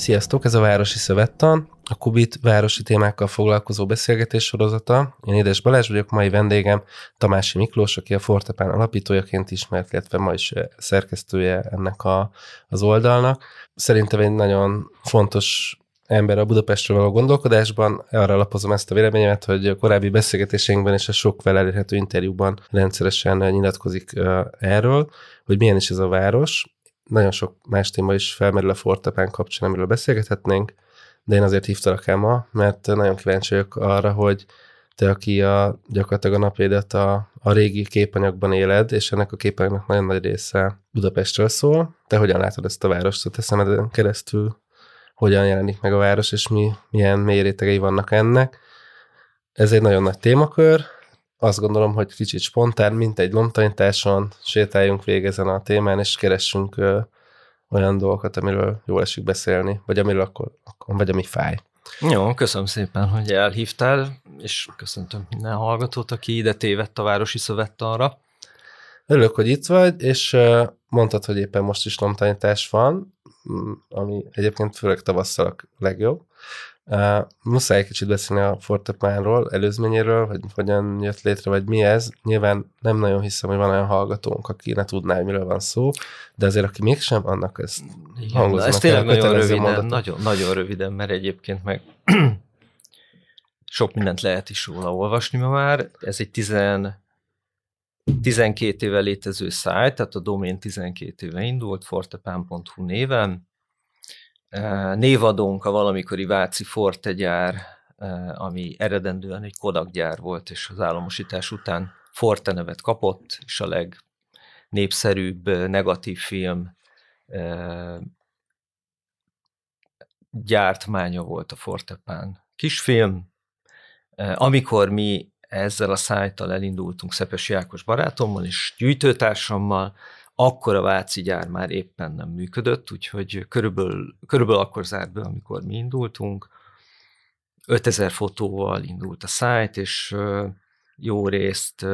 Sziasztok, ez a Városi Szövettan, a Kubit városi témákkal foglalkozó beszélgetés sorozata. Én Édes Balázs vagyok, mai vendégem Tamási Miklós, aki a Fortepán alapítójaként ismert, illetve ma is szerkesztője ennek a, az oldalnak. Szerintem egy nagyon fontos ember a Budapestről való gondolkodásban. Arra alapozom ezt a véleményemet, hogy a korábbi beszélgetéseinkben és a sok elérhető interjúban rendszeresen nyilatkozik erről, hogy milyen is ez a város, nagyon sok más téma is felmerül a Fortepán kapcsán, amiről beszélgethetnénk, de én azért hívtalak el ma, mert nagyon kíváncsi vagyok arra, hogy te, aki a, gyakorlatilag a napédet a, a régi képanyagban éled, és ennek a képanyagnak nagyon nagy része Budapestről szól. Te hogyan látod ezt a várost a te szemeden keresztül? Hogyan jelenik meg a város, és mi, milyen mély vannak ennek? Ez egy nagyon nagy témakör, azt gondolom, hogy kicsit spontán, mint egy lomtanításon sétáljunk végig ezen a témán, és keressünk ö, olyan dolgokat, amiről jól esik beszélni, vagy amiről akkor, akkor vagy ami fáj. Jó, köszönöm szépen, hogy elhívtál, és köszöntöm minden hallgatót, aki ide tévedt a Városi Szövettanra. Örülök, hogy itt vagy, és mondtad, hogy éppen most is lomtanítás van, ami egyébként főleg tavasszal a legjobb. Uh, muszáj egy kicsit beszélni a fortepánról, előzményéről, hogy hogyan jött létre, vagy mi ez. Nyilván nem nagyon hiszem, hogy van olyan hallgatónk, aki ne tudná, hogy miről van szó, de azért, aki mégsem, annak ez hangoznak Ez tényleg nagyon röviden, nagyon, nagyon röviden, mert egyébként meg sok mindent lehet is róla olvasni ma már. Ez egy 10, 12 éve létező szájt, tehát a domén 12 éve indult, fortepán.hu néven, névadónk a valamikori Váci Forte gyár, ami eredendően egy Kodak gyár volt, és az államosítás után Forte nevet kapott, és a legnépszerűbb negatív film gyártmánya volt a Fortepán kisfilm. Amikor mi ezzel a szájtal elindultunk Szepes Jákos barátommal és gyűjtőtársammal, akkor a Váci gyár már éppen nem működött, úgyhogy körülbelül, körülbelül akkor zárt be, amikor mi indultunk. 5000 fotóval indult a szájt, és jó részt,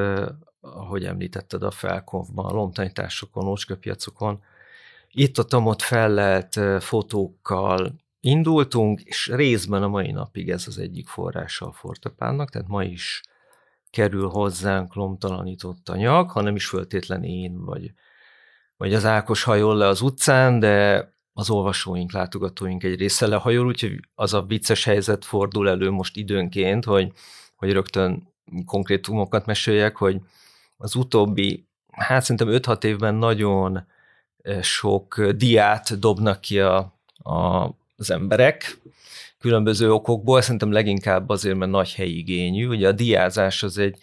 ahogy említetted a felkonfban, a lomtanításokon, ócskapiacokon, itt a ott fellelt fotókkal indultunk, és részben a mai napig ez az egyik forrása a Fortepánnak, tehát ma is kerül hozzánk lomtalanított anyag, hanem is föltétlen én vagy vagy az Ákos hajol le az utcán, de az olvasóink, látogatóink egy része lehajol, úgyhogy az a vicces helyzet fordul elő most időnként, hogy, hogy rögtön konkrétumokat meséljek, hogy az utóbbi, hát szerintem 5-6 évben nagyon sok diát dobnak ki a, a, az emberek, különböző okokból, szerintem leginkább azért, mert nagy helyigényű. Ugye a diázás az egy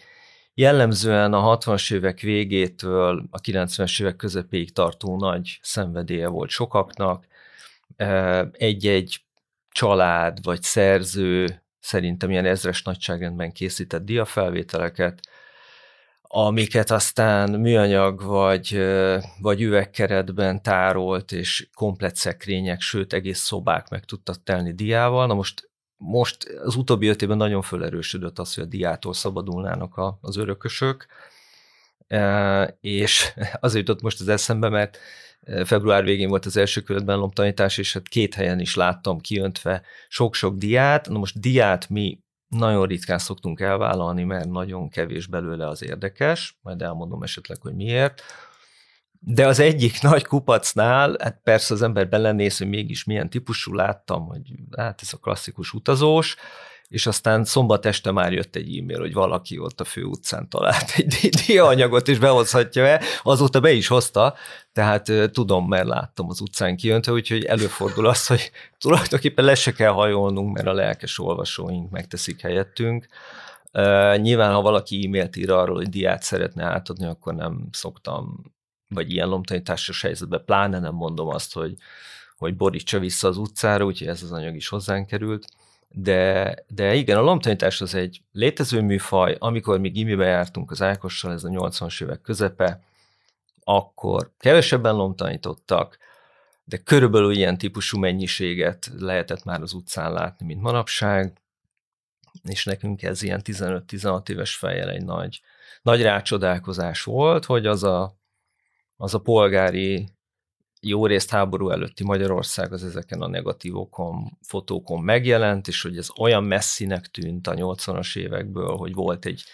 Jellemzően a 60-as évek végétől a 90-es évek közepéig tartó nagy szenvedélye volt sokaknak. Egy-egy család vagy szerző szerintem ilyen ezres nagyságrendben készített diafelvételeket, amiket aztán műanyag vagy, vagy üvegkeretben tárolt, és komplet szekrények, sőt egész szobák meg tudtak telni diával. Na most most az utóbbi öt évben nagyon felerősödött az, hogy a diától szabadulnának a, az örökösök, e, és azért jutott most az eszembe, mert e, február végén volt az első követben lomtanítás, és hát két helyen is láttam kiöntve sok-sok diát. Na most diát mi nagyon ritkán szoktunk elvállalni, mert nagyon kevés belőle az érdekes, majd elmondom esetleg, hogy miért. De az egyik nagy kupacnál, hát persze az ember belenéz, hogy mégis milyen típusú láttam, hogy hát ez a klasszikus utazós, és aztán szombat este már jött egy e-mail, hogy valaki ott a fő utcán talált egy diaanyagot, és behozhatja-e. Azóta be is hozta, tehát tudom, mert láttam az utcán kijöntve, úgyhogy előfordul az, hogy tulajdonképpen le se kell hajolnunk, mert a lelkes olvasóink megteszik helyettünk. Nyilván, ha valaki e-mailt ír arról, hogy diát szeretne átadni, akkor nem szoktam vagy ilyen lomtanításos helyzetben, pláne nem mondom azt, hogy, hogy borítsa vissza az utcára, úgyhogy ez az anyag is hozzánk került. De, de igen, a lomtanítás az egy létező műfaj, amikor mi gimibe jártunk az Ákossal, ez a 80-as évek közepe, akkor kevesebben lomtanítottak, de körülbelül ilyen típusú mennyiséget lehetett már az utcán látni, mint manapság, és nekünk ez ilyen 15-16 éves fejjel egy nagy, nagy rácsodálkozás volt, hogy az a az a polgári jó részt háború előtti Magyarország az ezeken a negatívokon, fotókon megjelent, és hogy ez olyan messzinek tűnt a 80-as évekből, hogy volt egy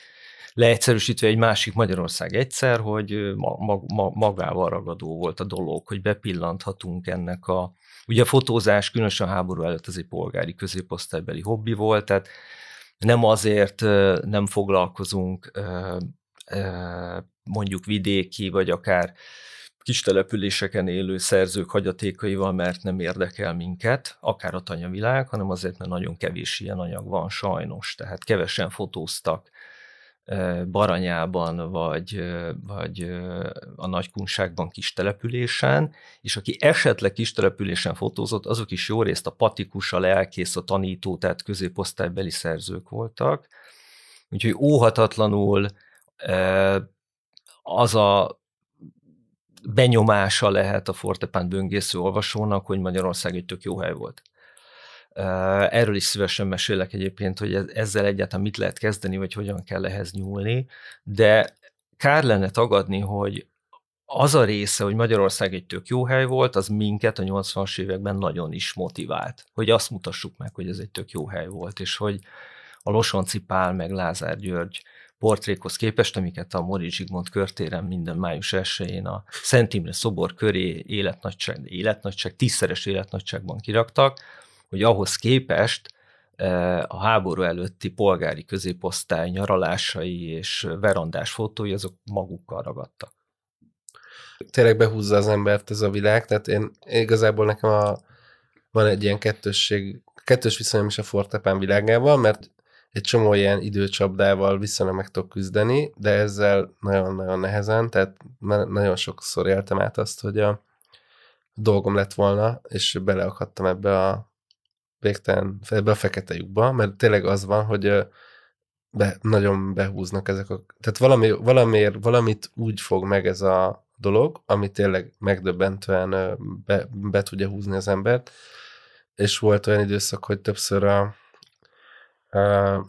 leegyszerűsítve egy másik Magyarország egyszer, hogy ma, ma, magával ragadó volt a dolog, hogy bepillanthatunk ennek a, ugye a fotózás különösen a háború előtt az egy polgári középosztálybeli hobbi volt, tehát nem azért nem foglalkozunk mondjuk vidéki, vagy akár kis településeken élő szerzők hagyatékaival, mert nem érdekel minket, akár a tanyavilág, hanem azért, mert nagyon kevés ilyen anyag van sajnos, tehát kevesen fotóztak Baranyában, vagy, vagy a Nagykunságban kis településen, és aki esetleg kis településen fotózott, azok is jó részt a patikus, a lelkész, a tanító, tehát középosztálybeli szerzők voltak. Úgyhogy óhatatlanul az a benyomása lehet a Fortepán böngésző olvasónak, hogy Magyarország egy tök jó hely volt. Erről is szívesen mesélek egyébként, hogy ezzel egyáltalán mit lehet kezdeni, vagy hogyan kell ehhez nyúlni, de kár lenne tagadni, hogy az a része, hogy Magyarország egy tök jó hely volt, az minket a 80-as években nagyon is motivált, hogy azt mutassuk meg, hogy ez egy tök jó hely volt, és hogy a Losonci Pál meg Lázár György portrékhoz képest, amiket a Mori Zsigmond körtéren minden május 1-én a Szent Imre szobor köré életnagyság, életnagyság, tízszeres életnagyságban kiraktak, hogy ahhoz képest e, a háború előtti polgári középosztály nyaralásai és verandás fotói, azok magukkal ragadtak. Tényleg behúzza az embert ez a világ, tehát én igazából nekem a, van egy ilyen kettősség, kettős viszonyom is a Fortepán világával, mert egy csomó ilyen időcsapdával vissza meg tudok küzdeni, de ezzel nagyon-nagyon nehezen, tehát nagyon sokszor éltem át azt, hogy a dolgom lett volna, és beleakadtam ebbe a végtelen, ebbe a fekete lyukba, mert tényleg az van, hogy be, nagyon behúznak ezek a... Tehát valami, valamiért, valamit úgy fog meg ez a dolog, ami tényleg megdöbbentően be, be tudja húzni az embert, és volt olyan időszak, hogy többször a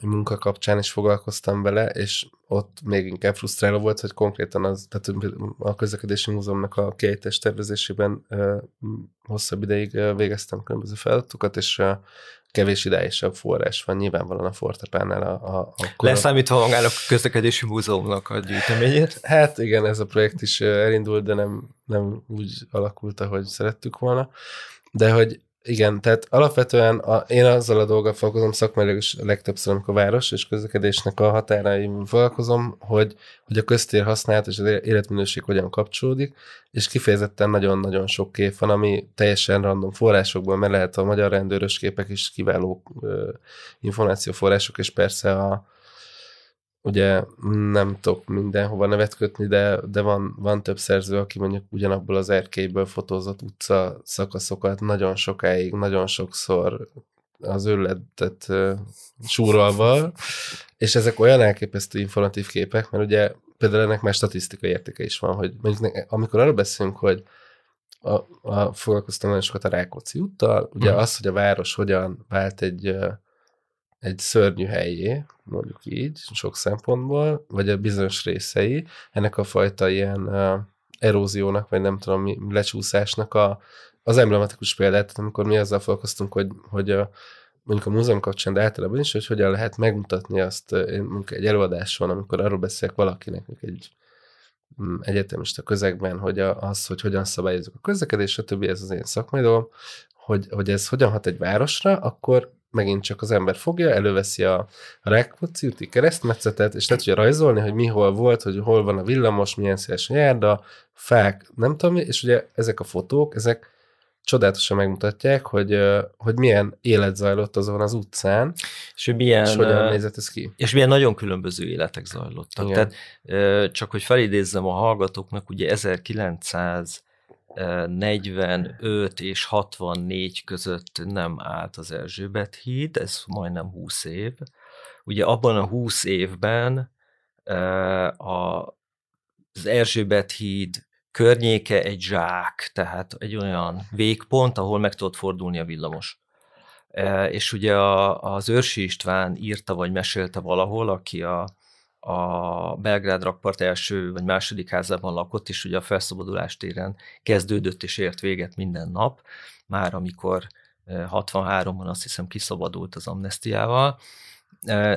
munka kapcsán is foglalkoztam vele, és ott még inkább frusztráló volt, hogy konkrétan az, tehát a közlekedési múzeumnak a kiejtés tervezésében hosszabb ideig végeztem különböző feladatokat, és kevés ideálisabb forrás van nyilvánvalóan a Fortepánál. A, a, a Leszámítva magának a közlekedési múzeumnak a gyűjteményét? Hát igen, ez a projekt is elindult, de nem, nem úgy alakult, ahogy szerettük volna. De hogy igen, tehát alapvetően a, én azzal a dolgal foglalkozom szakmailag is legtöbbször, amikor város és közlekedésnek a határaim foglalkozom, hogy, hogy a köztér használat és az életminőség hogyan kapcsolódik, és kifejezetten nagyon-nagyon sok kép van, ami teljesen random forrásokból, mert lehet a magyar rendőrös képek is kiváló uh, információforrások, és persze a, ugye nem tudok mindenhova nevet kötni, de, de van, van több szerző, aki mondjuk ugyanabból az erkélyből fotózott utca szakaszokat nagyon sokáig, nagyon sokszor az őletet uh, súrolva, és ezek olyan elképesztő informatív képek, mert ugye például ennek már statisztikai értéke is van, hogy mondjuk amikor arról beszélünk, hogy a, a, foglalkoztam nagyon sokat a Rákóczi úttal, ugye mm. az, hogy a város hogyan vált egy uh, egy szörnyű helyé, mondjuk így, sok szempontból, vagy a bizonyos részei, ennek a fajta ilyen eróziónak, vagy nem tudom, mi, lecsúszásnak a, az emblematikus példát, amikor mi azzal foglalkoztunk, hogy, hogy a, mondjuk a múzeum kapcsán, de általában is, hogy hogyan lehet megmutatni azt mondjuk egy előadáson, amikor arról beszélek valakinek, egy mm, egyetemista közegben, hogy az, hogy hogyan szabályozunk a közlekedés, stb. ez az én szakmai dolgom, hogy, hogy ez hogyan hat egy városra, akkor megint csak az ember fogja, előveszi a, Rákóczi úti keresztmetszetet, és le tudja rajzolni, hogy mi hol volt, hogy hol van a villamos, milyen széles a járda, fák, nem tudom és ugye ezek a fotók, ezek csodálatosan megmutatják, hogy, hogy milyen élet zajlott azon az utcán, és, milyen, és hogyan nézett ez ki. És milyen nagyon különböző életek zajlottak. Igen. Tehát csak hogy felidézzem a hallgatóknak, ugye 1900 45 és 64 között nem állt az Erzsébet híd, ez majdnem 20 év. Ugye abban a 20 évben az Erzsébet híd környéke egy zsák, tehát egy olyan végpont, ahol meg tudott fordulni a villamos. És ugye az Őrsi István írta vagy mesélte valahol, aki a a Belgrád rakpart első vagy második házában lakott, és ugye a felszabadulás téren kezdődött és ért véget minden nap, már amikor 63-ban azt hiszem kiszabadult az amnestiával.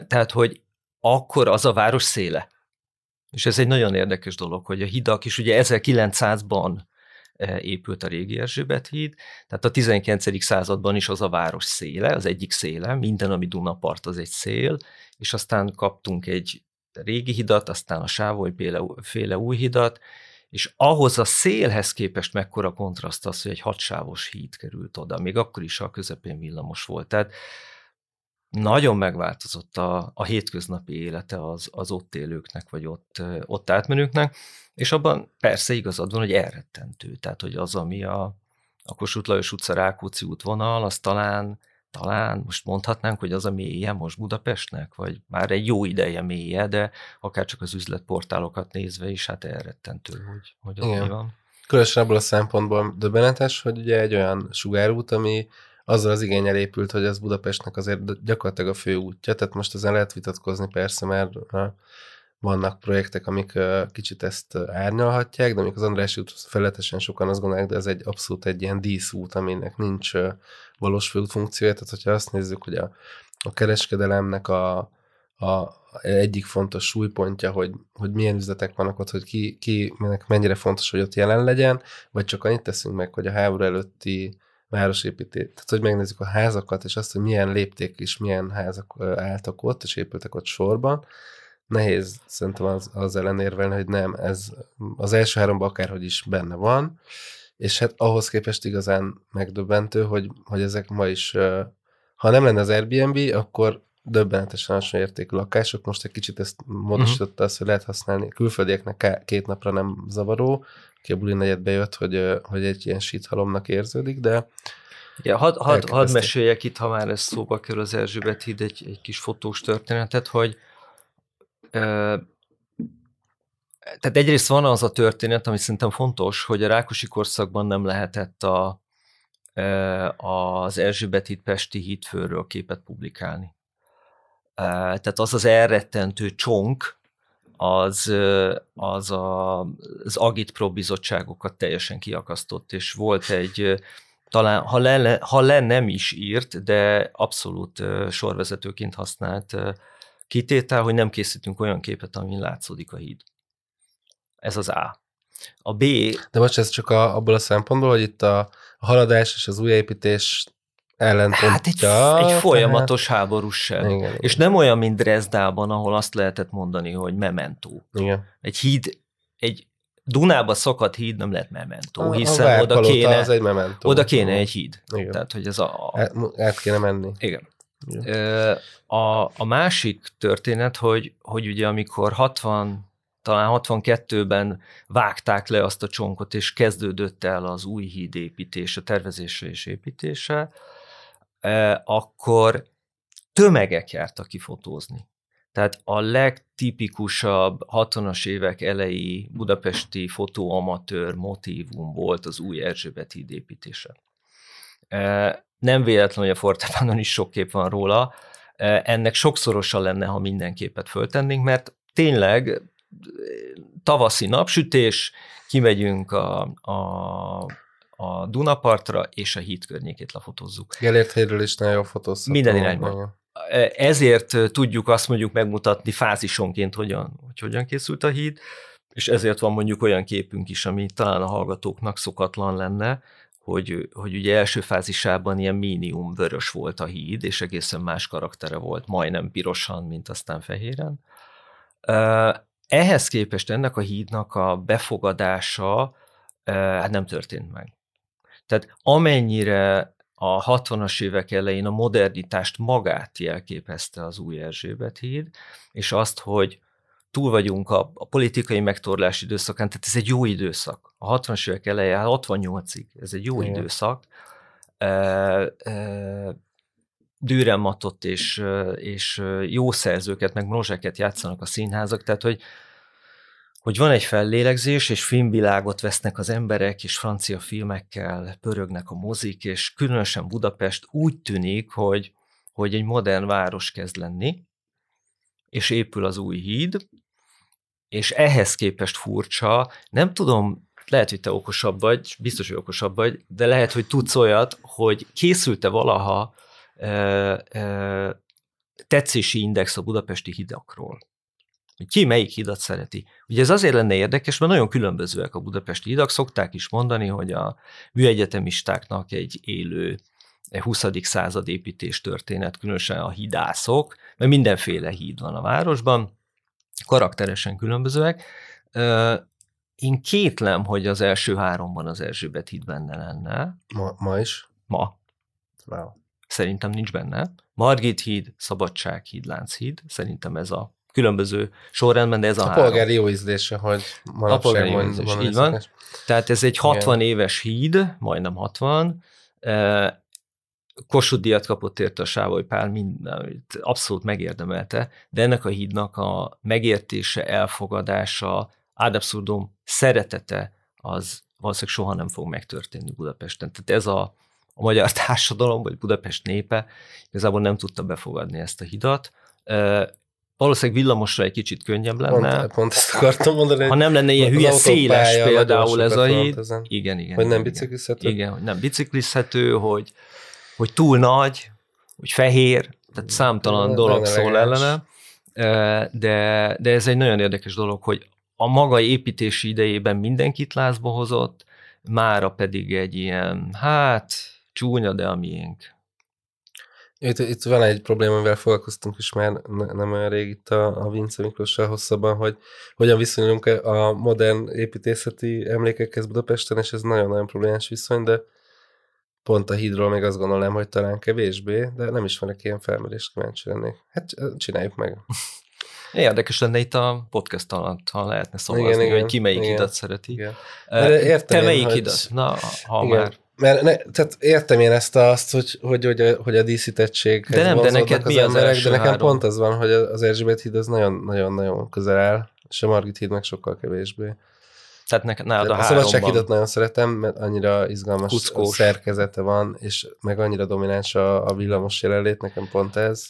Tehát, hogy akkor az a város széle. És ez egy nagyon érdekes dolog, hogy a hidak is ugye 1900-ban épült a régi Erzsébet híd, tehát a 19. században is az a város széle, az egyik széle, minden, ami Dunapart, az egy szél, és aztán kaptunk egy régi hidat, aztán a Sávoly féle új hidat, és ahhoz a szélhez képest mekkora kontraszt az, hogy egy hatsávos híd került oda, még akkor is a közepén villamos volt. Tehát nagyon megváltozott a, a hétköznapi élete az, az ott élőknek, vagy ott, ott átmenőknek, és abban persze igazad van, hogy elrettentő. Tehát, hogy az, ami a, a Kossuth Lajos utca Rákóczi útvonal, az talán talán most mondhatnánk, hogy az a mélye most Budapestnek, vagy már egy jó ideje mélye, de akár csak az üzletportálokat nézve is, hát elrettentő, hogy, hogy ott mi van. Különösen abból a szempontból döbbenetes, hogy ugye egy olyan sugárút, ami azzal az igényel épült, hogy ez Budapestnek azért gyakorlatilag a fő útja, tehát most ezen lehet vitatkozni persze, mert vannak projektek, amik kicsit ezt árnyalhatják, de amik az Andrássy út felületesen sokan azt gondolják, de ez egy abszolút egy ilyen díszút, aminek nincs valós főútfunkciója. Tehát, hogyha azt nézzük, hogy a, a kereskedelemnek a, a egyik fontos súlypontja, hogy, hogy milyen üzletek vannak ott, hogy ki, ki mennyire fontos, hogy ott jelen legyen, vagy csak annyit teszünk meg, hogy a háború előtti városépítés, tehát hogy megnézzük a házakat, és azt, hogy milyen lépték és milyen házak álltak ott, és épültek ott sorban, nehéz szerintem az, az ellenérvelni, hogy nem, ez az első háromban akárhogy is benne van, és hát ahhoz képest igazán megdöbbentő, hogy, hogy ezek ma is, ha nem lenne az Airbnb, akkor döbbenetesen alacsony értékű lakások. Most egy kicsit ezt módosította uh-huh. azt, hogy lehet használni. Külföldieknek két napra nem zavaró, aki a buli negyedbe jött, hogy, hogy egy ilyen síthalomnak érződik, de Ja, hadd had, had meséljek itt, ha már ez szóba kerül az Erzsébet híd, egy, egy kis fotós történetet, hogy tehát egyrészt van az a történet, ami szerintem fontos, hogy a Rákosi korszakban nem lehetett a, az Erzsébet Pesti hídfőről képet publikálni. Tehát az az elrettentő csonk, az, az a, az Agitpro bizottságokat teljesen kiakasztott, és volt egy, talán ha le, ha le nem is írt, de abszolút sorvezetőként használt Kitétel, hogy nem készítünk olyan képet, amin látszódik a híd. Ez az A. A B... De most ez csak a, abból a szempontból, hogy itt a, a haladás és az újépítés ellenpontja. Hát egy, egy folyamatos tehát... háborús sem. Igen, és igen. nem olyan, mint Dresdában, ahol azt lehetett mondani, hogy memento. Igen. Egy híd, egy Dunába szakadt híd nem lehet memento, hiszen a oda kéne, az egy memento. oda kéne egy híd. Igen. Tehát, hogy ez a... Át, át kéne menni. Igen. A, a másik történet, hogy, hogy ugye amikor 60, talán 62-ben vágták le azt a csonkot, és kezdődött el az új híd építése, tervezése és építése, akkor tömegek jártak kifotózni. Tehát a legtipikusabb 60-as évek elejé budapesti fotóamatőr motívum volt az új Erzsébet híd építése. Nem véletlen, hogy a Fortepánon is sok kép van róla. Ennek sokszorosa lenne, ha minden képet föltennénk, mert tényleg tavaszi napsütés, kimegyünk a, a, a Dunapartra, és a híd környékét lefotozzuk. Gellért helyről is nagyon fotózható. Minden irányban. Ezért tudjuk azt mondjuk megmutatni fázisonként, hogyan, hogy hogyan készült a híd, és ezért van mondjuk olyan képünk is, ami talán a hallgatóknak szokatlan lenne, hogy, hogy ugye első fázisában ilyen mínium vörös volt a híd, és egészen más karaktere volt, majdnem pirosan, mint aztán fehéren. Ehhez képest ennek a hídnak a befogadása hát nem történt meg. Tehát amennyire a 60-as évek elején a modernitást magát jelképezte az új Erzsébet híd, és azt, hogy túl vagyunk a, a politikai megtorlás időszakán, tehát ez egy jó időszak. A 60-as évek eleje, 68-ig, ez egy jó Igen. időszak. E, e, Dürrenmattot és, és jó szerzőket, meg mrozseket játszanak a színházak, tehát hogy, hogy van egy fellélegzés, és filmvilágot vesznek az emberek, és francia filmekkel pörögnek a mozik, és különösen Budapest úgy tűnik, hogy, hogy egy modern város kezd lenni, és épül az új híd, és ehhez képest furcsa, nem tudom, lehet, hogy te okosabb vagy, biztos, hogy okosabb vagy, de lehet, hogy tudsz olyat, hogy készült-e valaha ö, ö, tetszési index a budapesti hidakról. Hogy ki melyik hidat szereti. Ugye ez azért lenne érdekes, mert nagyon különbözőek a budapesti hidak. Szokták is mondani, hogy a műegyetemistáknak egy élő 20. század építés történet, különösen a hidászok, mert mindenféle híd van a városban, karakteresen különbözőek. Én kétlem, hogy az első háromban az Erzsébet híd benne lenne. Ma, ma is? Ma. Wow. Szerintem nincs benne. Margit híd, Szabadság híd, Lánchíd. Szerintem ez a különböző sorrendben, de ez a, a három. polgári jó ízlése, hogy a polgári jó ízlés, így van. Tehát ez egy 60 Igen. éves híd, majdnem 60, Kossuth díjat kapott érte a Sávoly Pál, mind, abszolút megérdemelte, de ennek a hídnak a megértése, elfogadása, ad abszurdum szeretete, az valószínűleg soha nem fog megtörténni Budapesten. Tehát ez a, a magyar társadalom, vagy Budapest népe igazából nem tudta befogadni ezt a hidat. Valószínűleg villamosra egy kicsit könnyebb lenne. Pont, pont ezt akartam mondani. Ha nem lenne ilyen hülye széles például ez a híd. Igen, igen. Hogy nem biciklizhető. Igen, hogy nem biciklizhető, hogy, hogy túl nagy, hogy fehér, tehát számtalan de, dolog szól ellene. De, de ez egy nagyon érdekes dolog, hogy a maga építési idejében mindenkit lázba hozott, mára pedig egy ilyen, hát csúnya, de a miénk. Itt, itt van egy probléma, amivel foglalkoztunk is már nem olyan rég itt a, a Vince Miklóssal hosszabban, hogy hogyan viszonyulunk a modern építészeti emlékekhez Budapesten, és ez nagyon-nagyon problémás viszony, de pont a hídról még azt gondolom, hogy talán kevésbé, de nem ismerek ilyen felmérést, kíváncsi lennék. Hát csináljuk meg. Érdekes lenne itt a podcast alatt, ha lehetne szavazni, igen, hogy ki melyik hidat szereti. Igen. Értem Te melyik hidat? Na, ha igen. már. Mert ne, tehát értem én ezt azt, hogy, hogy, hogy, a, hogy a díszítettség. De nem, de neked mi az, emberek, az De nekem három? pont az van, hogy az Erzsébet híd az nagyon-nagyon közel áll, és a Margit híd meg sokkal kevésbé. Tehát neked nálad a, a szabadsághídat nagyon szeretem, mert annyira izgalmas Kuckós. szerkezete van, és meg annyira domináns a, a villamos jelenlét, nekem pont ez.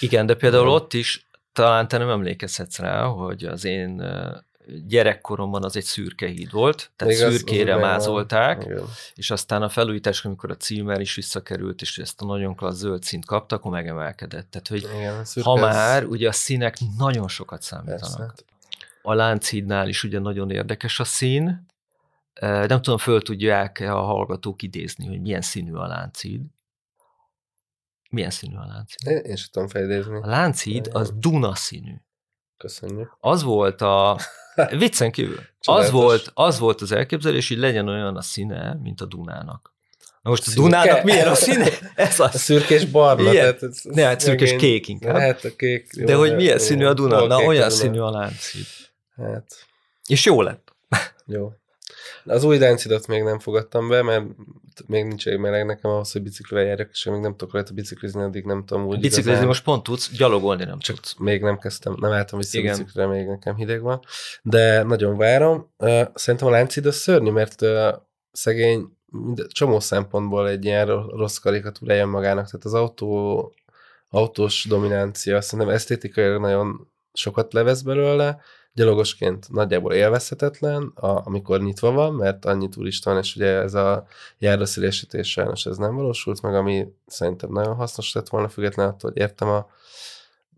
Igen, de például ott is talán te nem emlékezhetsz rá, hogy az én gyerekkoromban az egy szürke híd volt, tehát Még szürkére az, mázolták, van. és aztán a felújítás, amikor a címer is visszakerült, és ezt a nagyon klassz zöld színt kaptak, akkor megemelkedett. Tehát, hogy Igen, ha már, ugye a színek nagyon sokat számítanak. Persze. A Lánchídnál is ugye nagyon érdekes a szín, nem tudom, föl tudják a hallgatók idézni, hogy milyen színű a Lánchíd. Milyen színű a Lánchíd? Én, sem tudom felidézni. A Lánchíd az Duna színű. Köszönjük. Az volt a Viccen kívül. Az volt, az volt az elképzelés, hogy legyen olyan a színe, mint a Dunának. Na most a Szürke? Dunának milyen a színe? Ez az. A szürkés barna. Tehát ez, ne, hát szürkés kék inkább. Hát a kék. Jó, De hogy milyen jó, színű a Duna? Na, olyan színű a láncid. Hát. És jó lett. Jó. Az új láncidat még nem fogadtam be, mert még nincs egy meleg nekem ahhoz, hogy biciklivel járjak, és még nem tudok rajta biciklizni, addig nem tudom úgy. Biciklizni igazán. most pont tudsz, gyalogolni nem Csak tudsz. Még nem kezdtem, nem álltam vissza Igen. biciklire, még nekem hideg van. De nagyon várom. Szerintem a láncid az szörnyű, mert szegény csomó szempontból egy ilyen rossz karikatúrája magának, tehát az autó, autós dominancia szerintem esztétikai nagyon sokat levesz belőle, gyalogosként nagyjából élvezhetetlen, a, amikor nyitva van, mert annyi turista van, és ugye ez a járdaszélesítés sajnos ez nem valósult meg, ami szerintem nagyon hasznos lett volna, függetlenül attól, hogy értem a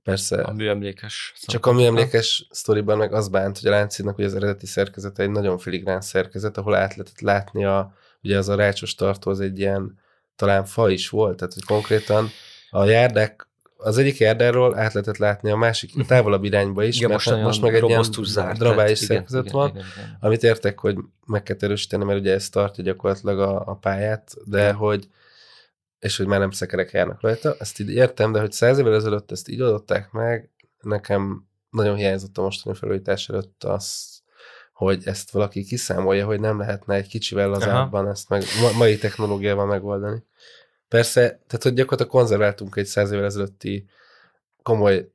persze. A műemlékes. Csak a műemlékes sztoriban meg az bánt, hogy a Láncidnak ugye az eredeti szerkezete egy nagyon filigrán szerkezet, ahol át lehetett látni a, ugye az a rácsos tartó az egy ilyen talán fa is volt, tehát hogy konkrétan a járdák az egyik járdáról át lehetett látni a másik a távolabb irányba is, igen, most, most meg egy ilyen zárt, drabális szerkezet van, igen, igen. amit értek, hogy meg kell erősíteni, mert ugye ez tartja gyakorlatilag a, a pályát, de igen. hogy és hogy már nem szekerek járnak rajta, ezt így értem, de hogy száz évvel ezelőtt ezt így adották meg, nekem nagyon hiányzott a mostani felújítás előtt az, hogy ezt valaki kiszámolja, hogy nem lehetne egy kicsivel lazábban ezt meg, mai technológiával megoldani. Persze, tehát hogy gyakorlatilag konzerváltunk egy száz évvel ezelőtti komoly,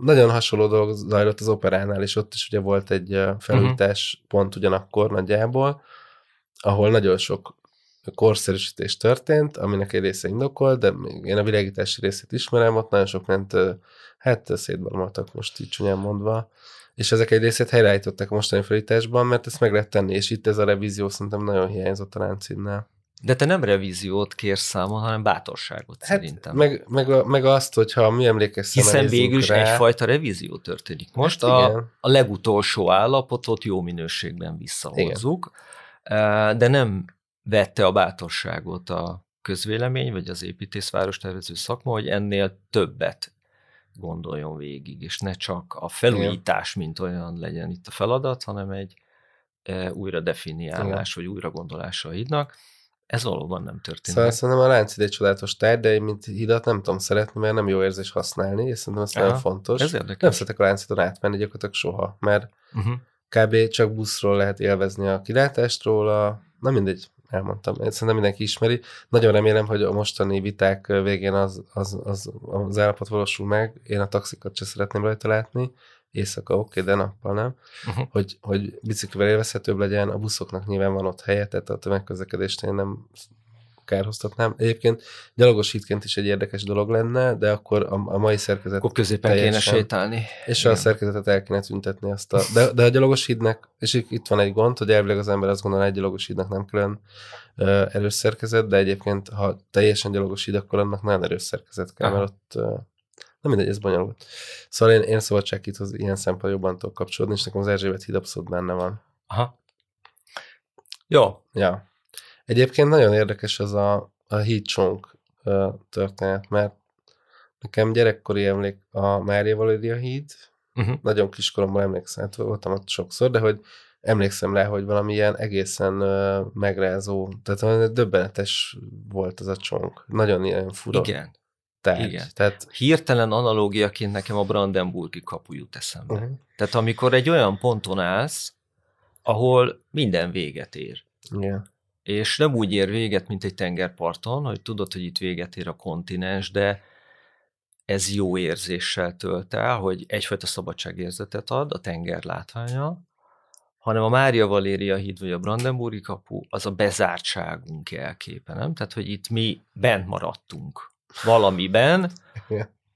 nagyon hasonló dolog zajlott az operánál, és ott is ugye volt egy felújítás uh-huh. pont ugyanakkor nagyjából, ahol nagyon sok korszerűsítés történt, aminek egy része indokolt, de még én a világítási részét ismerem, ott nagyon sok ment, hát szétbarmoltak most így csúnyán mondva, és ezek egy részét helyreállították a mostani felításban, mert ezt meg lehet tenni, és itt ez a revízió szerintem nagyon hiányzott a láncinnál. De te nem revíziót kérsz számon, hanem bátorságot Hát, szerintem. meg, meg, a, meg, azt, hogyha mi emlékeztem, Hiszen végül is rá, egyfajta revízió történik. Most hát a, a legutolsó állapotot jó minőségben visszahozzuk, igen. de nem vette a bátorságot a közvélemény, vagy az építészváros tervező szakma, hogy ennél többet gondoljon végig, és ne csak a felújítás, mint olyan legyen itt a feladat, hanem egy újra definiálás, Igen. vagy újra gondolása a hídnak. Ez valóban nem történt. Szóval szerintem a lánc egy csodálatos tárgy, de én mint hidat nem tudom szeretni, mert nem jó érzés használni, és szerintem ez nagyon fontos. Ez érdekes. Nem szeretek a láncíton átmenni gyakorlatilag soha, mert uh-huh. kb. csak buszról lehet élvezni a kilátástról, a, na mindegy, elmondtam. Szerintem mindenki ismeri. Nagyon remélem, hogy a mostani viták végén az, az, az, az állapot valósul meg. Én a taxikat sem szeretném rajta látni. Éjszaka oké, okay, de nappal nem. Uh-huh. Hogy, hogy biciklivel élvezhetőbb legyen, a buszoknak nyilván van ott helye, tehát a tömegközlekedést én nem kárhoztatnám. Egyébként gyalogos hídként is egy érdekes dolog lenne, de akkor a, a mai szerkezet Akkor középen teljesen, kéne sétálni. És Igen. a szerkezetet el kéne tüntetni azt a... De, de a gyalogos hídnek, és itt van egy gond, hogy elvileg az ember azt gondolja, egy gyalogos hídnak nem külön uh, erős szerkezet, de egyébként, ha teljesen gyalogos híd, akkor annak nagyon erős szerkezet kell, Aha. mert ott uh, nem mindegy, ez bonyolult. Szóval én, én az ilyen szempont jobban tudok kapcsolódni, és nekem az Erzsébet híd abszolút benne van. Aha. Jó. Ja. Egyébként nagyon érdekes az a, a hídcsonk történet, mert nekem gyerekkori emlék a Mária Valéria híd, uh-huh. nagyon kiskoromban emlékszem, hát voltam ott sokszor, de hogy emlékszem rá, hogy valami ilyen egészen uh, megrázó, tehát döbbenetes volt az a csonk. Nagyon ilyen fura. Igen. Tárgy. Igen. Tehát... Hirtelen analógiaként nekem a Brandenburgi kapu jut eszembe. Uh-huh. Tehát amikor egy olyan ponton állsz, ahol minden véget ér. Igen és nem úgy ér véget, mint egy tengerparton, hogy tudod, hogy itt véget ér a kontinens, de ez jó érzéssel tölt el, hogy egyfajta szabadságérzetet ad a tenger látványa, hanem a Mária Valéria híd vagy a Brandenburgi kapu az a bezártságunk jelképe, nem? Tehát, hogy itt mi bent maradtunk valamiben,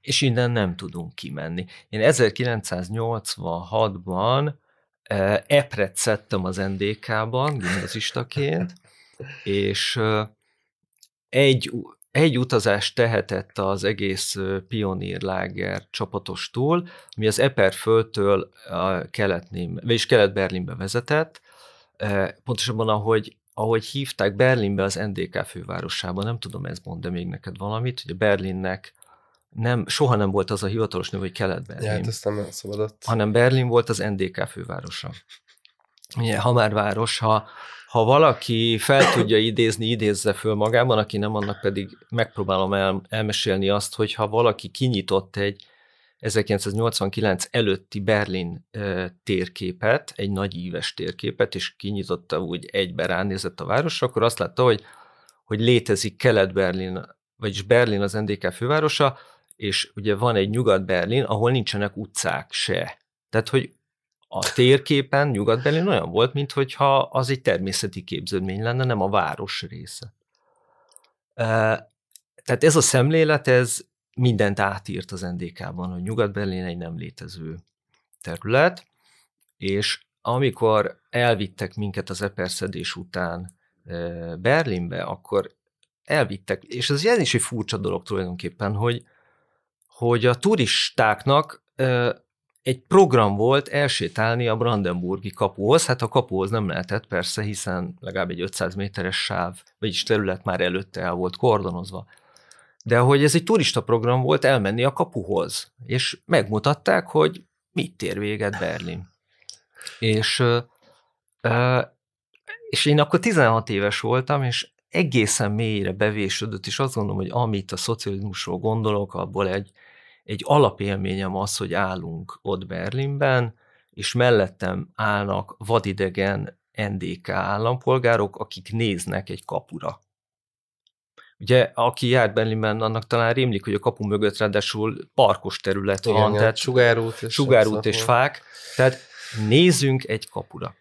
és innen nem tudunk kimenni. Én 1986-ban eh, epret szedtem az NDK-ban, gimnazistaként, és egy, egy utazást tehetett az egész pionírláger csapatostól, ami az Eperföldtől keletném, vagyis kelet-Berlinbe vezetett, pontosabban ahogy, ahogy hívták Berlinbe az NDK fővárosában, nem tudom, ez mond de még neked valamit, hogy a Berlinnek nem, soha nem volt az a hivatalos neve, hogy Kelet-Berlin. Ja, hát ezt nem szabadott. Hanem Berlin volt az NDK fővárosa. Ugye, ha már város, ha, ha valaki fel tudja idézni, idézze föl magában, aki nem, annak pedig megpróbálom el, elmesélni azt, hogy ha valaki kinyitott egy 1989 előtti Berlin térképet, egy nagy íves térképet, és kinyitotta úgy egybe ránézett a városra, akkor azt látta, hogy, hogy létezik Kelet-Berlin, vagyis Berlin az NDK fővárosa, és ugye van egy Nyugat-Berlin, ahol nincsenek utcák se. Tehát, hogy a térképen Nyugat-Berlin olyan volt, mintha az egy természeti képződmény lenne, nem a város része. Tehát ez a szemlélet, ez mindent átírt az NDK-ban, hogy Nyugat-Berlin egy nem létező terület, és amikor elvittek minket az eperszedés után Berlinbe, akkor elvittek, és ez is egy furcsa dolog tulajdonképpen, hogy, hogy a turistáknak egy program volt elsétálni a Brandenburgi kapuhoz, hát a kapuhoz nem lehetett persze, hiszen legalább egy 500 méteres sáv, vagyis terület már előtte el volt kordonozva. De hogy ez egy turista program volt elmenni a kapuhoz, és megmutatták, hogy mit ér véget Berlin. És, és én akkor 16 éves voltam, és egészen mélyre bevésődött, és azt gondolom, hogy amit a szocializmusról gondolok, abból egy, egy alapélményem az, hogy állunk ott Berlinben, és mellettem állnak vadidegen NDK állampolgárok, akik néznek egy kapura. Ugye, aki járt Berlinben, annak talán rémlik, hogy a kapu mögött ráadásul parkos terület Igen, van, tehát sugárút és, sugárút és fák, tehát nézzünk egy kapura.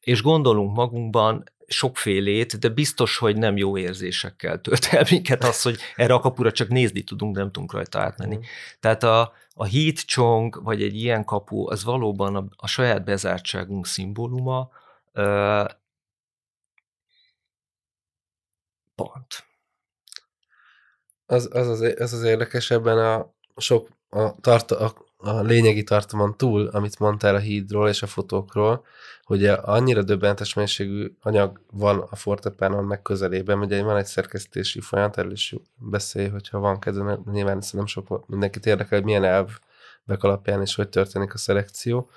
és gondolunk magunkban sokfélét, de biztos, hogy nem jó érzésekkel tölt el minket az, hogy erre a kapura csak nézni tudunk, de nem tudunk rajta átmenni. Mm. Tehát a, a heat csong, vagy egy ilyen kapu, az valóban a, a saját bezártságunk szimbóluma. Uh, pont. Az az, az, az, az érdekes ebben a sok a, tart, a, a lényegi tartalman túl, amit mondtál a hídról és a fotókról, hogy annyira döbbentes mennyiségű anyag van a fortepánon meg közelében, ugye van egy szerkesztési folyamat, erről is beszélj, hogyha van kedve, mert nyilván nem sok mindenkit érdekel, hogy milyen elvek alapján és hogy történik a szelekció.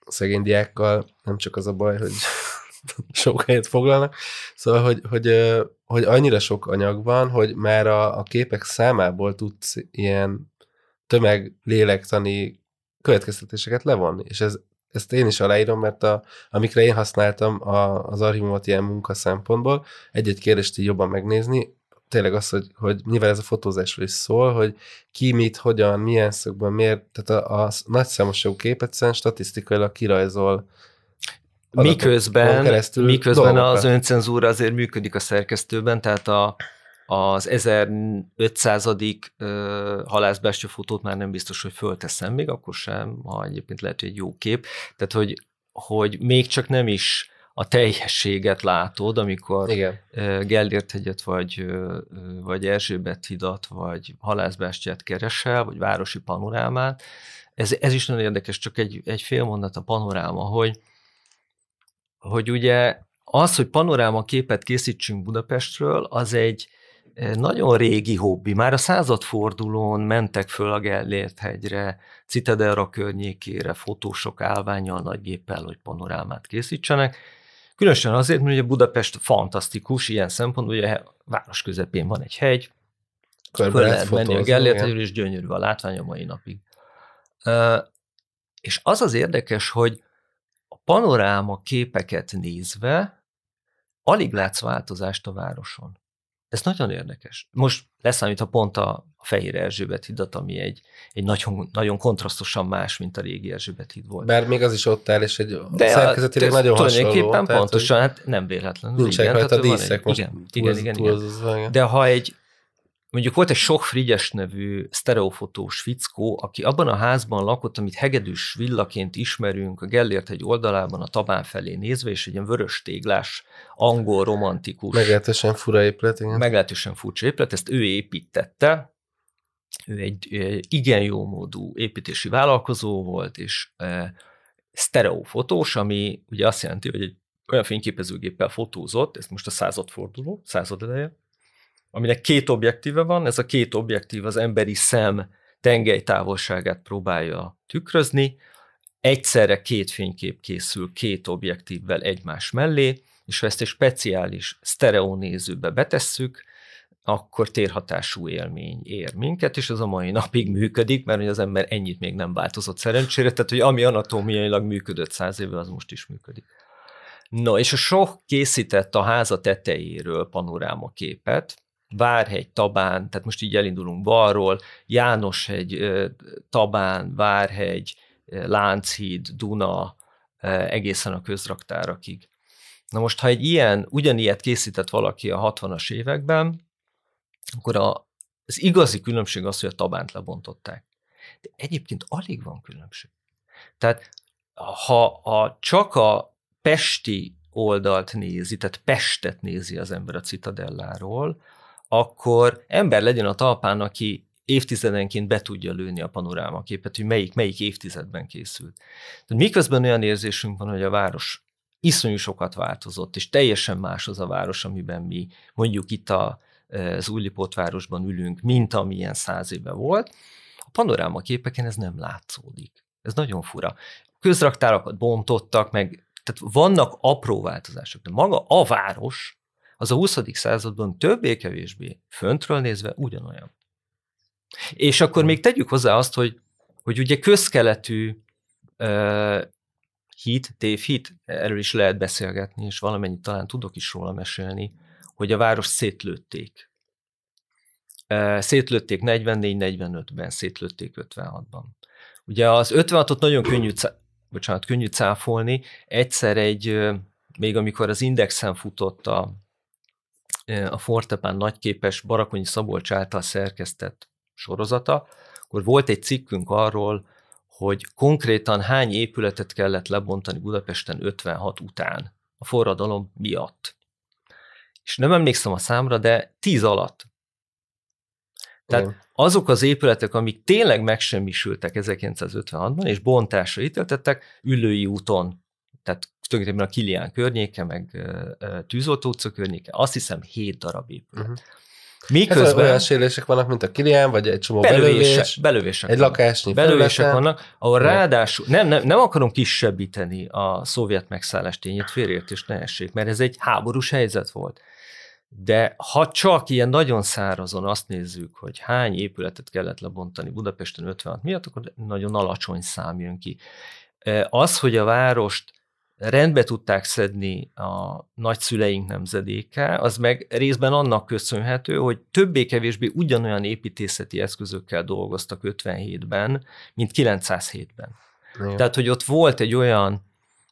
A szegény diákkal nem csak az a baj, hogy sok helyet foglalnak. Szóval, hogy, hogy, hogy annyira sok anyag van, hogy már a, a képek számából tudsz ilyen tömeg lélektani következtetéseket levonni. És ez, ezt én is aláírom, mert a, amikre én használtam a, az archívumot ilyen munka szempontból, egy-egy kérdést így jobban megnézni, tényleg az, hogy, hogy mivel ez a fotózásról is szól, hogy ki mit, hogyan, milyen szögben, miért, tehát a, a nagyszámosságú képet szerint statisztikailag kirajzol miközben, miközben az öncenzúra azért működik a szerkesztőben, tehát a, az 1500. halászbástya fotót már nem biztos, hogy fölteszem még, akkor sem, ha egyébként lehet, hogy egy jó kép. Tehát, hogy, hogy még csak nem is a teljességet látod, amikor Igen. Gellért hegyet, vagy, vagy Erzsébet hidat, vagy halászbástyát keresel, vagy városi panorámát. Ez, ez is nagyon érdekes, csak egy, egy fél mondat a panoráma, hogy, hogy ugye az, hogy panoráma képet készítsünk Budapestről, az egy, nagyon régi hobbi. Már a századfordulón mentek föl a Gellért hegyre, Citadelra környékére, fotósok állványjal, nagygéppel, hogy panorámát készítsenek. Különösen azért, mert ugye Budapest fantasztikus ilyen szempontból, ugye a város közepén van egy hegy, Körbe föl lehet menni a Gellért hegyről, és gyönyörű a látvány a mai napig. És az az érdekes, hogy a panoráma képeket nézve alig látsz változást a városon. Ez nagyon érdekes. Most leszámítva pont a Fehér Erzsébet hidat, ami egy, egy nagyon, nagyon kontrasztosan más, mint a régi Erzsébet híd volt. Bár még az is ott áll, és egy De szerkezetileg nagyon hasonló. Tulajdonképpen pontosan, hát nem véletlenül. Nincsenek rajta díszek most igen, igen, igen, igen. De ha egy, Mondjuk volt egy sok Frigyes nevű sztereofotós fickó, aki abban a házban lakott, amit hegedűs villaként ismerünk, a Gellért egy oldalában a Tabán felé nézve, és egy ilyen vörös téglás, angol, romantikus. Meglehetősen fura épület, igen. Meglehetősen furcsa épület, ezt ő építette, ő egy igen jó módú építési vállalkozó volt, és e, sztereofotós, ami ugye azt jelenti, hogy egy olyan fényképezőgéppel fotózott, ez most a századforduló, század eleje, aminek két objektíve van, ez a két objektív az emberi szem tengely távolságát próbálja tükrözni, egyszerre két fénykép készül két objektívvel egymás mellé, és ha ezt egy speciális sztereonézőbe betesszük, akkor térhatású élmény ér minket, és ez a mai napig működik, mert az ember ennyit még nem változott szerencsére, tehát hogy ami anatómiailag működött száz éve, az most is működik. No, és a sok készített a háza tetejéről panoráma képet, Várhegy, Tabán, tehát most így elindulunk balról, Jánoshegy, Tabán, Várhegy, Lánchíd, Duna, egészen a közraktárakig. Na most, ha egy ilyen, ugyanilyet készített valaki a 60-as években, akkor a, az igazi különbség az, hogy a Tabánt lebontották. De egyébként alig van különbség. Tehát ha a, csak a pesti oldalt nézi, tehát Pestet nézi az ember a Citadelláról, akkor ember legyen a talpán, aki évtizedenként be tudja lőni a panorámaképet, hogy melyik, melyik évtizedben készült. Tehát miközben olyan érzésünk van, hogy a város iszonyú sokat változott, és teljesen más az a város, amiben mi mondjuk itt a, az városban ülünk, mint amilyen száz éve volt. A panorámaképeken ez nem látszódik. Ez nagyon fura. Közraktárakat bontottak, meg tehát vannak apró változások, de maga a város az a 20. században többé-kevésbé föntről nézve ugyanolyan. És akkor még tegyük hozzá azt, hogy, hogy ugye közkeletű uh, hit, tévhit, erről is lehet beszélgetni, és valamennyit talán tudok is róla mesélni, hogy a város szétlőtték. Uh, szétlőtték 44-45-ben, szétlőtték 56-ban. Ugye az 56-ot nagyon könnyű bocsánat, könnyű cáfolni. Egyszer egy, még amikor az Indexen futott a, a Fortepán nagyképes Barakonyi Szabolcs által szerkesztett sorozata, akkor volt egy cikkünk arról, hogy konkrétan hány épületet kellett lebontani Budapesten 56 után a forradalom miatt. És nem emlékszem a számra, de 10 alatt. Tehát Igen. azok az épületek, amik tényleg megsemmisültek 1956-ban, és bontásra ítéltettek, Üllői úton, tehát tulajdonképpen a Kilián környéke, meg Tűzoltó utca környéke, azt hiszem 7 darab épület. Uh-huh. Miközben hát olyan sérülések vannak, mint a Kilián, vagy egy csomó belövés, belövések egy lakásnyi belövések vannak, ahol ráadásul nem, nem, nem akarom kisebbíteni a szovjet megszállás tényét, félreértés ne essék, mert ez egy háborús helyzet volt. De ha csak ilyen nagyon szárazon azt nézzük, hogy hány épületet kellett lebontani Budapesten 56 miatt, akkor nagyon alacsony szám jön ki. Az, hogy a várost rendbe tudták szedni a nagyszüleink nemzedéke, az meg részben annak köszönhető, hogy többé-kevésbé ugyanolyan építészeti eszközökkel dolgoztak 57-ben, mint 907-ben. Igen. Tehát, hogy ott volt egy olyan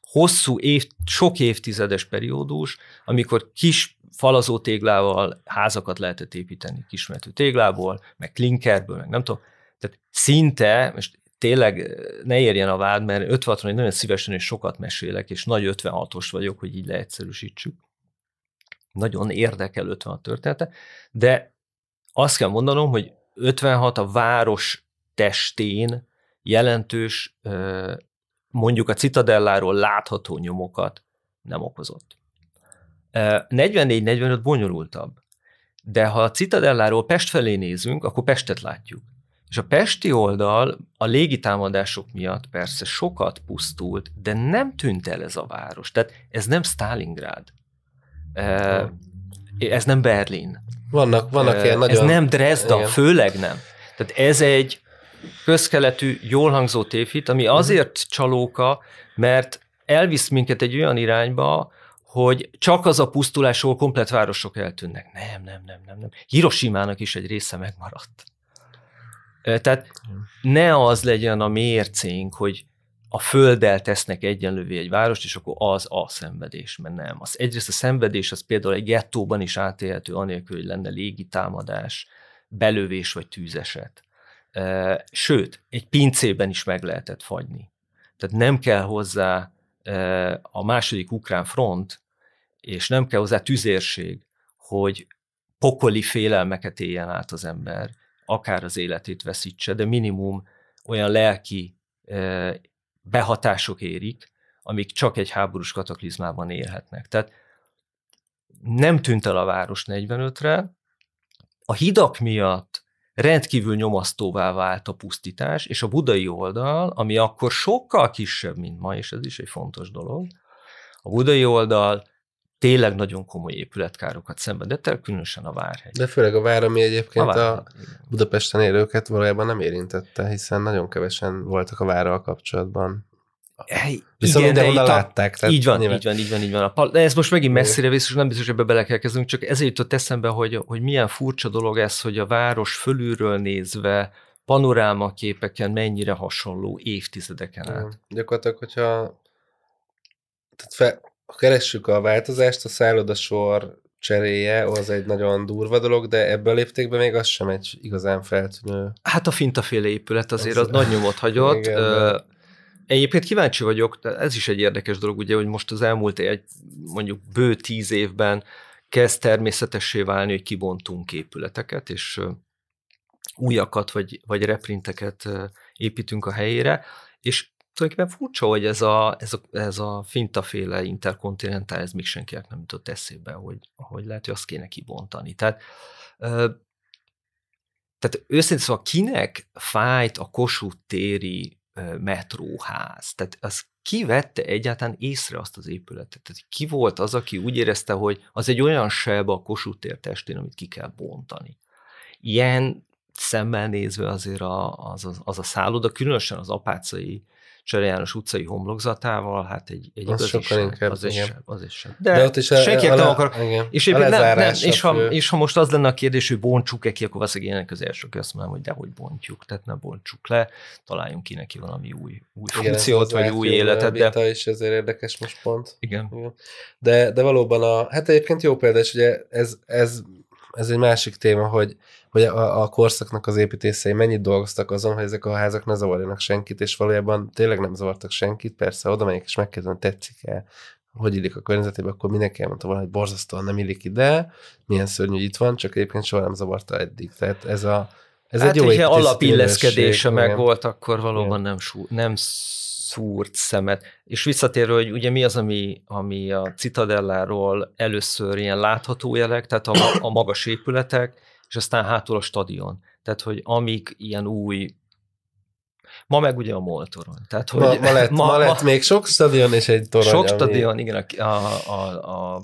hosszú, év, sok évtizedes periódus, amikor kis falazó téglával házakat lehetett építeni, kismetű téglából, meg klinkerből, meg nem tudom. Tehát szinte, most tényleg ne érjen a vád, mert 56 nagyon szívesen és sokat mesélek, és nagy 56-os vagyok, hogy így leegyszerűsítsük. Nagyon érdekel 56 története, de azt kell mondanom, hogy 56 a város testén jelentős, mondjuk a Citadelláról látható nyomokat nem okozott. 44-45 bonyolultabb, de ha a Citadelláról Pest felé nézünk, akkor Pestet látjuk. És a pesti oldal a légitámadások miatt persze sokat pusztult, de nem tűnt el ez a város. Tehát ez nem Stalingrád. Ez nem Berlin. Vannak, vannak ilyen nagyon... Ez nem Dresda, igen. főleg nem. Tehát ez egy közkeletű, jól hangzó tévhit, ami mhm. azért csalóka, mert elvisz minket egy olyan irányba, hogy csak az a pusztulás, ahol komplet városok eltűnnek. Nem, nem, nem, nem, nem. Hiroshima-nak is egy része megmaradt. Tehát ne az legyen a mércénk, hogy a földdel tesznek egyenlővé egy várost, és akkor az a szenvedés, mert nem. Az, egyrészt a szenvedés az például egy gettóban is átélhető, anélkül, hogy lenne légi támadás, belövés vagy tűzeset. Sőt, egy pincében is meg lehetett fagyni. Tehát nem kell hozzá a második ukrán front, és nem kell hozzá tüzérség, hogy pokoli félelmeket éljen át az ember, akár az életét veszítse, de minimum olyan lelki behatások érik, amik csak egy háborús kataklizmában élhetnek. Tehát nem tűnt el a város 45-re, a hidak miatt rendkívül nyomasztóvá vált a pusztítás, és a budai oldal, ami akkor sokkal kisebb, mint ma, és ez is egy fontos dolog, a budai oldal tényleg nagyon komoly épületkárokat szenvedett el, különösen a Várhegy. De főleg a Vár, ami egyébként a, a Budapesten élőket valójában nem érintette, hiszen nagyon kevesen voltak a Várral kapcsolatban. Viszont igen, mindenhol látták. Tehát így van, nyilván... így van, így van, így van. De ez most megint messzire visz, és nem biztos, hogy ebbe bele kell kezdenünk, csak ezért jutott eszembe, hogy, hogy milyen furcsa dolog ez, hogy a város fölülről nézve panorámaképeken mennyire hasonló évtizedeken át. Gyakorlatilag, hogyha tehát fe, ha keressük a változást, a szállodasor cseréje, az egy nagyon durva dolog, de ebből léptékben még az sem egy igazán feltűnő. Hát a fintaféle épület azért az, az nagy nyomot hagyott. Igen, de... Egyébként kíváncsi vagyok, de ez is egy érdekes dolog, ugye, hogy most az elmúlt egy mondjuk bő tíz évben kezd természetessé válni, hogy kibontunk épületeket, és újakat vagy, vagy reprinteket építünk a helyére, és tulajdonképpen furcsa, hogy ez a, ez a, ez a fintaféle interkontinentál, ez még senkinek nem jutott eszébe, hogy, hogy lehet, hogy azt kéne kibontani. Tehát, ö, tehát őszintén szóval kinek fájt a Kossuth téri metróház? Tehát az ki vette egyáltalán észre azt az épületet? Tehát ki volt az, aki úgy érezte, hogy az egy olyan seb a Kossuth tér testén, amit ki kell bontani? Ilyen szemmel nézve azért a, az, az, az a szálloda, különösen az apácai Csere János utcai homlokzatával, hát egy, egy Az igazi sokkal inkább, az is sem, az is sem. De ott is a- senkinek a nem akar, igen. és, A éppen nem, nem, lezárás és, ha, fő. és ha most az lenne a kérdés, hogy bontsuk-e ki, akkor valószínűleg én az első, aki azt mondanám, hogy dehogy bontjuk, tehát ne bontsuk le, találjunk ki neki valami új, új Igen, funkciót, vagy új életet, de is ezért érdekes most pont. igen. Igen. De, de valóban a, hát egyébként jó példa, és ugye ez, ez, ez egy másik téma, hogy, hogy a, a korszaknak az építészei mennyit dolgoztak azon, hogy ezek a házak ne zavarjanak senkit, és valójában tényleg nem zavartak senkit, persze oda megyek és megkérdezem, tetszik-e, hogy illik a környezetébe, akkor mindenki elmondta volna, hogy borzasztóan nem illik ide, milyen szörnyű, itt van, csak egyébként soha nem zavarta eddig. Tehát ez a ez hát, egy jó alapilleszkedése meg volt, akkor valóban nem, sú, nem szúrt szemet. És visszatérve, hogy ugye mi az, ami, ami a Citadelláról először ilyen látható jelek, tehát a, a magas épületek, és aztán hátul a stadion. Tehát, hogy amik ilyen új, ma meg ugye a Moltoron. Tehát, hogy Ma, ma, lett, ma, ma lett még sok stadion és egy torony. sok ami- stadion, igen, a, a, a, a,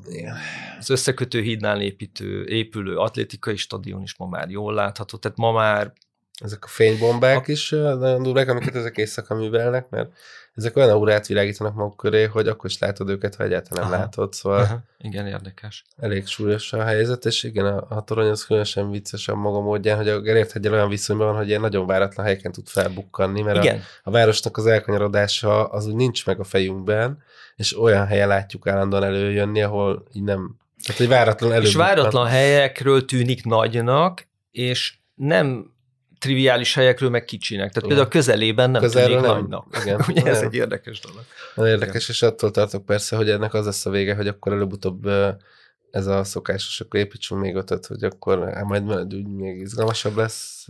az összekötő hídnál építő, épülő atlétikai stadion is ma már jól látható, tehát ma már Ezek a fénybombák is ö, nagyon durvák, amiket ezek éjszaka művelnek, mert ezek olyan aurát világítanak maguk köré, hogy akkor is látod őket, ha egyáltalán Aha. látod, szóval Aha, igen, érdekes. elég súlyos a helyzet, és igen, a, a torony az különösen vicces a maga módján, hogy a Gerért hegyel olyan viszonyban van, hogy ilyen nagyon váratlan helyeken tud felbukkanni, mert a, Igen, a városnak az elkanyarodása az úgy nincs meg a fejünkben, és olyan helyen látjuk állandóan előjönni, ahol így nem, tehát egy váratlan elő. és váratlan helyekről tűnik nagynak, és nem triviális helyekről meg kicsinek. Tehát Igen. például a közelében nem Közelről tűnik nem. nagynak. Igen. Ugye ez Nem. egy érdekes dolog. Nagyon érdekes, és attól tartok persze, hogy ennek az lesz a vége, hogy akkor előbb-utóbb ez a szokásos, akkor építsünk még ötöt, hogy akkor hát majd, majd úgy még izgalmasabb lesz.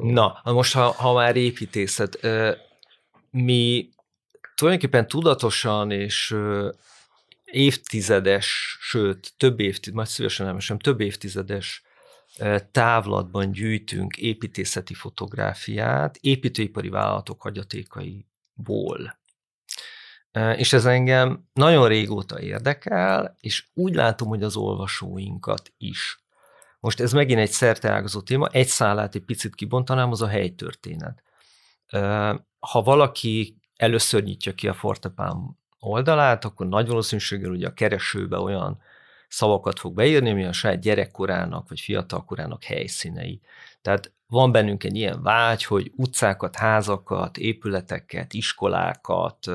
Na, most, ha, ha már építészet, mi tulajdonképpen tudatosan és évtizedes, sőt, több évtizedes, majd szívesen elmesem, több évtizedes távlatban gyűjtünk építészeti fotográfiát építőipari vállalatok hagyatékaiból. És ez engem nagyon régóta érdekel, és úgy látom, hogy az olvasóinkat is. Most ez megint egy szerteágazó téma, egy szálát egy picit kibontanám, az a helytörténet. Ha valaki először nyitja ki a Fortepán oldalát, akkor nagy valószínűséggel ugye a keresőbe olyan szavakat fog beírni, ami a saját gyerekkorának vagy fiatalkorának helyszínei. Tehát van bennünk egy ilyen vágy, hogy utcákat, házakat, épületeket, iskolákat,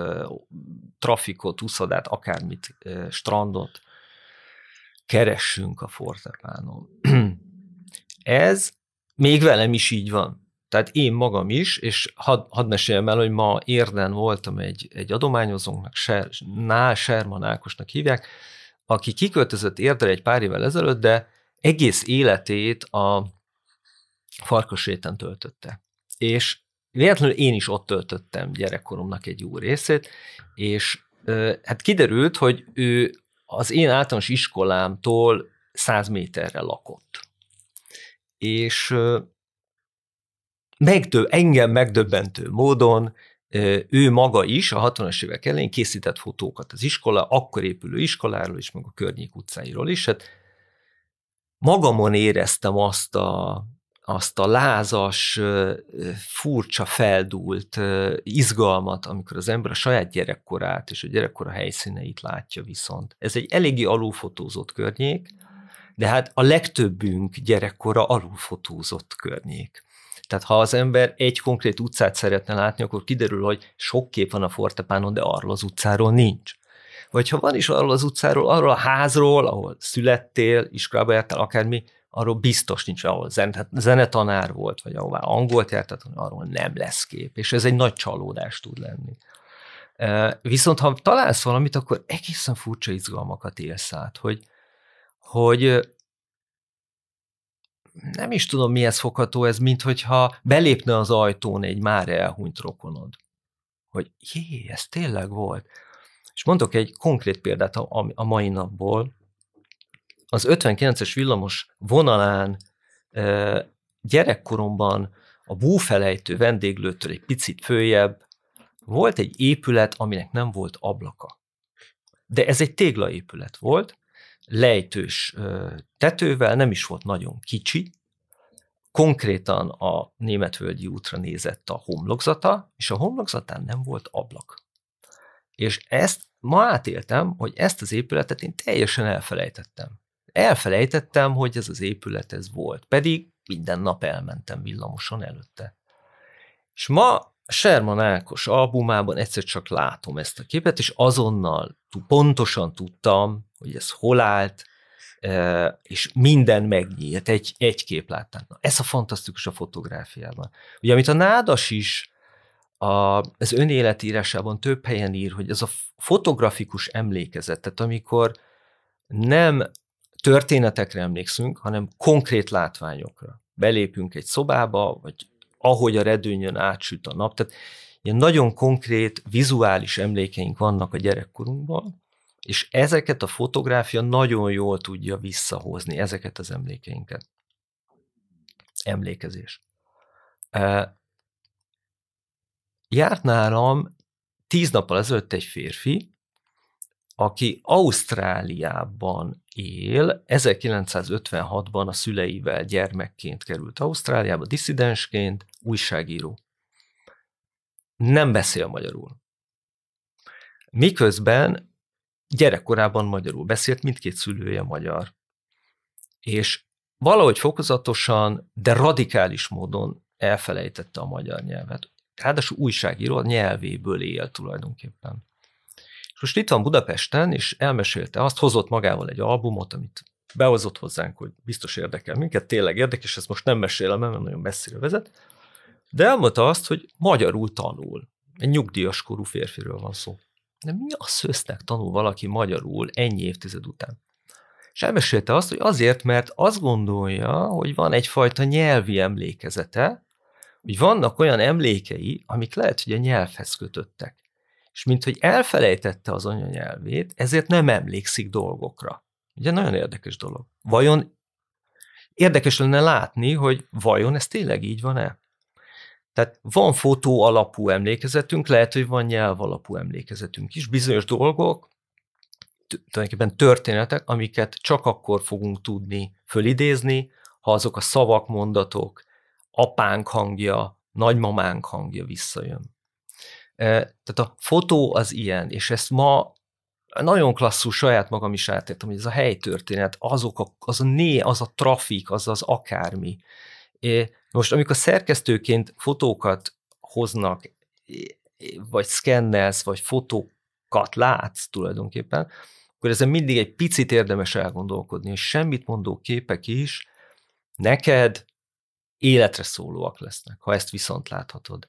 trafikot, uszodát, akármit, strandot keressünk a Fortepánon. Ez még velem is így van. Tehát én magam is, és hadd had meséljem el, hogy ma érden voltam egy, egy adományozónknak, Ser, Nál Serman Ákosnak hívják, aki kiköltözött érdre egy pár évvel ezelőtt, de egész életét a farkasréten töltötte. És véletlenül én is ott töltöttem gyerekkoromnak egy jó részét, és hát kiderült, hogy ő az én általános iskolámtól 100 méterre lakott. És megdöb, engem megdöbbentő módon ő maga is a 60-as évek elején készített fotókat az iskola, akkor épülő iskoláról is, meg a környék utcáiról is. Hát magamon éreztem azt a, azt a lázas, furcsa, feldúlt izgalmat, amikor az ember a saját gyerekkorát és a gyerekkora helyszíneit látja viszont. Ez egy eléggé alulfotózott környék, de hát a legtöbbünk gyerekkora alulfotózott környék. Tehát ha az ember egy konkrét utcát szeretne látni, akkor kiderül, hogy sok kép van a Fortepánon, de arról az utcáról nincs. Vagy ha van is arról az utcáról, arról a házról, ahol születtél, iskolába jártál, akármi, arról biztos nincs, ahol zen- zenetanár volt, vagy ahová angolt jártál, arról nem lesz kép. És ez egy nagy csalódás tud lenni. Viszont ha találsz valamit, akkor egészen furcsa izgalmakat élsz át, hogy, hogy nem is tudom, mihez fogható ez, mint hogyha belépne az ajtón egy már elhunyt rokonod. Hogy jé, ez tényleg volt. És mondok egy konkrét példát a, a mai napból. Az 59-es villamos vonalán gyerekkoromban a búfelejtő vendéglőtől egy picit följebb volt egy épület, aminek nem volt ablaka. De ez egy téglaépület volt, lejtős tetővel, nem is volt nagyon kicsi, konkrétan a Németvölgyi útra nézett a homlokzata, és a homlokzatán nem volt ablak. És ezt ma átéltem, hogy ezt az épületet én teljesen elfelejtettem. Elfelejtettem, hogy ez az épület ez volt, pedig minden nap elmentem villamoson előtte. És ma Sherman Ákos albumában egyszer csak látom ezt a képet, és azonnal pontosan tudtam, hogy ez hol állt, e, és minden megnyílt, egy, egy kép láttam. Na, ez a fantasztikus a fotográfiában. Ugye, amit a Nádas is a, az önéletírásában több helyen ír, hogy ez a fotografikus emlékezet, tehát amikor nem történetekre emlékszünk, hanem konkrét látványokra. Belépünk egy szobába, vagy ahogy a redőnyön átsüt a nap. Tehát ilyen nagyon konkrét, vizuális emlékeink vannak a gyerekkorunkban, és ezeket a fotográfia nagyon jól tudja visszahozni, ezeket az emlékeinket. Emlékezés. Járt nálam tíz nappal ezelőtt egy férfi, aki Ausztráliában él, 1956-ban a szüleivel gyermekként került Ausztráliába, diszidensként, újságíró. Nem beszél magyarul. Miközben gyerekkorában magyarul beszélt, mindkét szülője magyar. És valahogy fokozatosan, de radikális módon elfelejtette a magyar nyelvet. Ráadásul újságíró a nyelvéből él tulajdonképpen. És most itt van Budapesten, és elmesélte azt, hozott magával egy albumot, amit behozott hozzánk, hogy biztos érdekel minket, tényleg érdekes, ezt most nem mesélem, mert nagyon messzire vezet, de elmondta azt, hogy magyarul tanul. Egy nyugdíjas korú férfiről van szó. De mi a szőznek tanul valaki magyarul ennyi évtized után? És elmesélte azt, hogy azért, mert azt gondolja, hogy van egyfajta nyelvi emlékezete, hogy vannak olyan emlékei, amik lehet, hogy a nyelvhez kötöttek és mint hogy elfelejtette az anyanyelvét, ezért nem emlékszik dolgokra. Ugye nagyon érdekes dolog. Vajon érdekes lenne látni, hogy vajon ez tényleg így van-e? Tehát van fotó alapú emlékezetünk, lehet, hogy van nyelv alapú emlékezetünk is. Bizonyos dolgok, tulajdonképpen történetek, amiket csak akkor fogunk tudni fölidézni, ha azok a szavak, mondatok, apánk hangja, nagymamánk hangja visszajön. Tehát a fotó az ilyen, és ezt ma nagyon klasszul saját magam is átértem, hogy ez a helytörténet, azok a, az a né, az a trafik, az az akármi. Most amikor szerkesztőként fotókat hoznak, vagy szkennelsz, vagy fotókat látsz tulajdonképpen, akkor ezen mindig egy picit érdemes elgondolkodni, és semmit mondó képek is neked életre szólóak lesznek, ha ezt viszont láthatod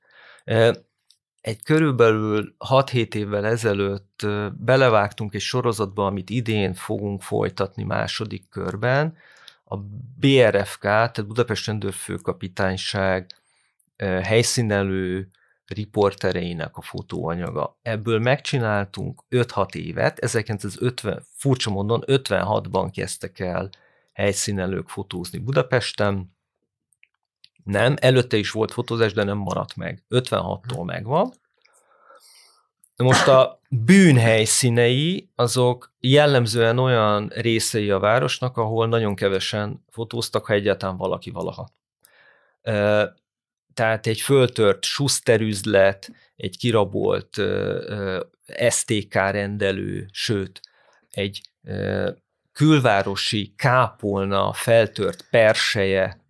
egy körülbelül 6-7 évvel ezelőtt belevágtunk egy sorozatba, amit idén fogunk folytatni második körben, a BRFK, tehát Budapest Rendőrfőkapitányság helyszínelő riportereinek a fotóanyaga. Ebből megcsináltunk 5-6 évet, 1950, furcsa mondon, 56-ban kezdtek el helyszínelők fotózni Budapesten, nem, előtte is volt fotózás, de nem maradt meg. 56-tól megvan. Most a bűnhelyszínei, azok jellemzően olyan részei a városnak, ahol nagyon kevesen fotóztak, ha egyáltalán valaki valaha. Tehát egy föltört suszterüzlet, egy kirabolt STK rendelő, sőt, egy külvárosi kápolna, feltört perseje,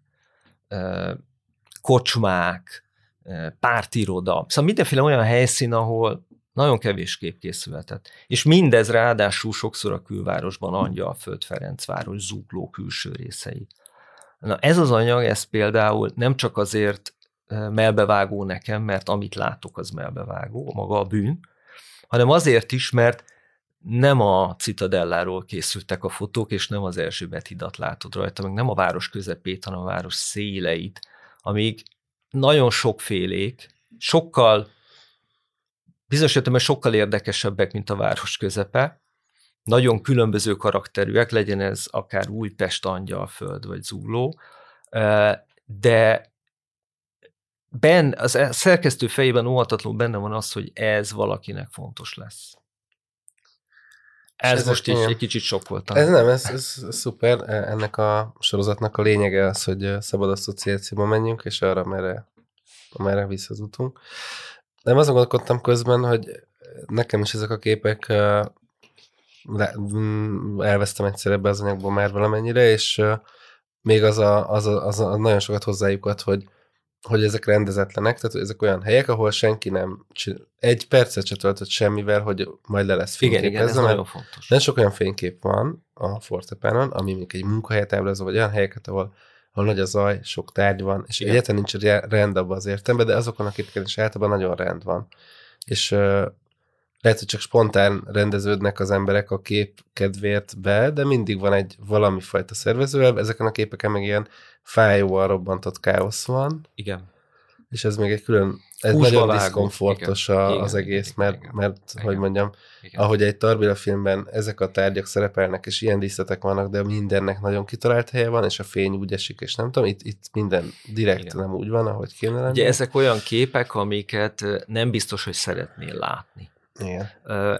kocsmák, pártiroda. Szóval mindenféle olyan helyszín, ahol nagyon kevés kép készülhetett. És mindez ráadásul sokszor a külvárosban, föld Ferencváros, zugló külső részei. Na ez az anyag, ez például nem csak azért melbevágó nekem, mert amit látok, az melbevágó, maga a bűn, hanem azért is, mert nem a Citadelláról készültek a fotók, és nem az Erzsébet hidat látod rajta, meg nem a város közepét, hanem a város széleit, amíg nagyon sokfélék, sokkal, bizonyos értelemben sokkal érdekesebbek, mint a város közepe, nagyon különböző karakterűek, legyen ez akár Újpest, Angyalföld vagy Zugló, de ben, az e, szerkesztő fejében óhatatlanul benne van az, hogy ez valakinek fontos lesz. Ez ez most így igen. egy kicsit sok voltam. Ez nem, ez, ez, ez szuper. Ennek a sorozatnak a lényege az, hogy ö, szabad asszociációba menjünk, és arra, merre, amerre visszazutunk. Nem azon gondolkodtam közben, hogy nekem is ezek a képek mm, elvesztem egyszer ebbe az anyagból már valamennyire, és még az a, az, a, az a nagyon sokat hozzájukat, hogy hogy ezek rendezetlenek, tehát ezek olyan helyek, ahol senki nem csin- egy percet se töltött semmivel, hogy majd le lesz igen, igen, ez fényképezve, nagyon fontos. nagyon sok olyan fénykép van a Fortepánon, ami még egy munkahelyet ábrázol, vagy olyan helyeket, ahol, ahol nagy a zaj, sok tárgy van, és Igen. egyáltalán nincs re- rend abban az értelemben, de azokon a képeken is általában nagyon rend van. És uh, lehet, hogy csak spontán rendeződnek az emberek a kép kedvéért be, de mindig van egy valami fajta szervező, ezeken a képeken meg ilyen fájóan robbantott káosz van, Igen. és ez még egy külön, ez Húsba nagyon vágó. diszkomfortos Igen. a, Igen, az egész, igen, mert, igen. mert Igen. hogy mondjam, igen. ahogy egy Tarbila filmben ezek a tárgyak szerepelnek, és ilyen díszletek vannak, de mindennek nagyon kitalált helye van, és a fény úgy esik, és nem tudom, itt, itt minden direkt Igen. nem úgy van, ahogy kéne lenni. Ugye ezek olyan képek, amiket nem biztos, hogy szeretnél látni. Igen.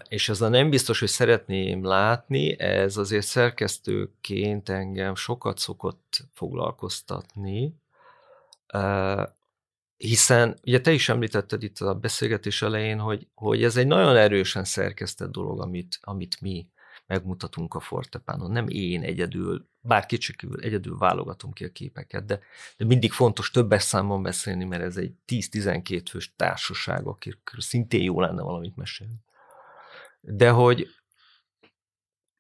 És ez a nem biztos, hogy szeretném látni, ez azért szerkesztőként engem sokat szokott foglalkoztatni, hiszen ugye te is említetted itt a beszélgetés elején, hogy, hogy ez egy nagyon erősen szerkesztett dolog, amit, amit mi megmutatunk a Fortepánon. Nem én egyedül, bár kicsikül egyedül válogatom ki a képeket, de, de mindig fontos többes számban beszélni, mert ez egy 10-12 fős társaság, akikről szintén jó lenne valamit mesélni. De hogy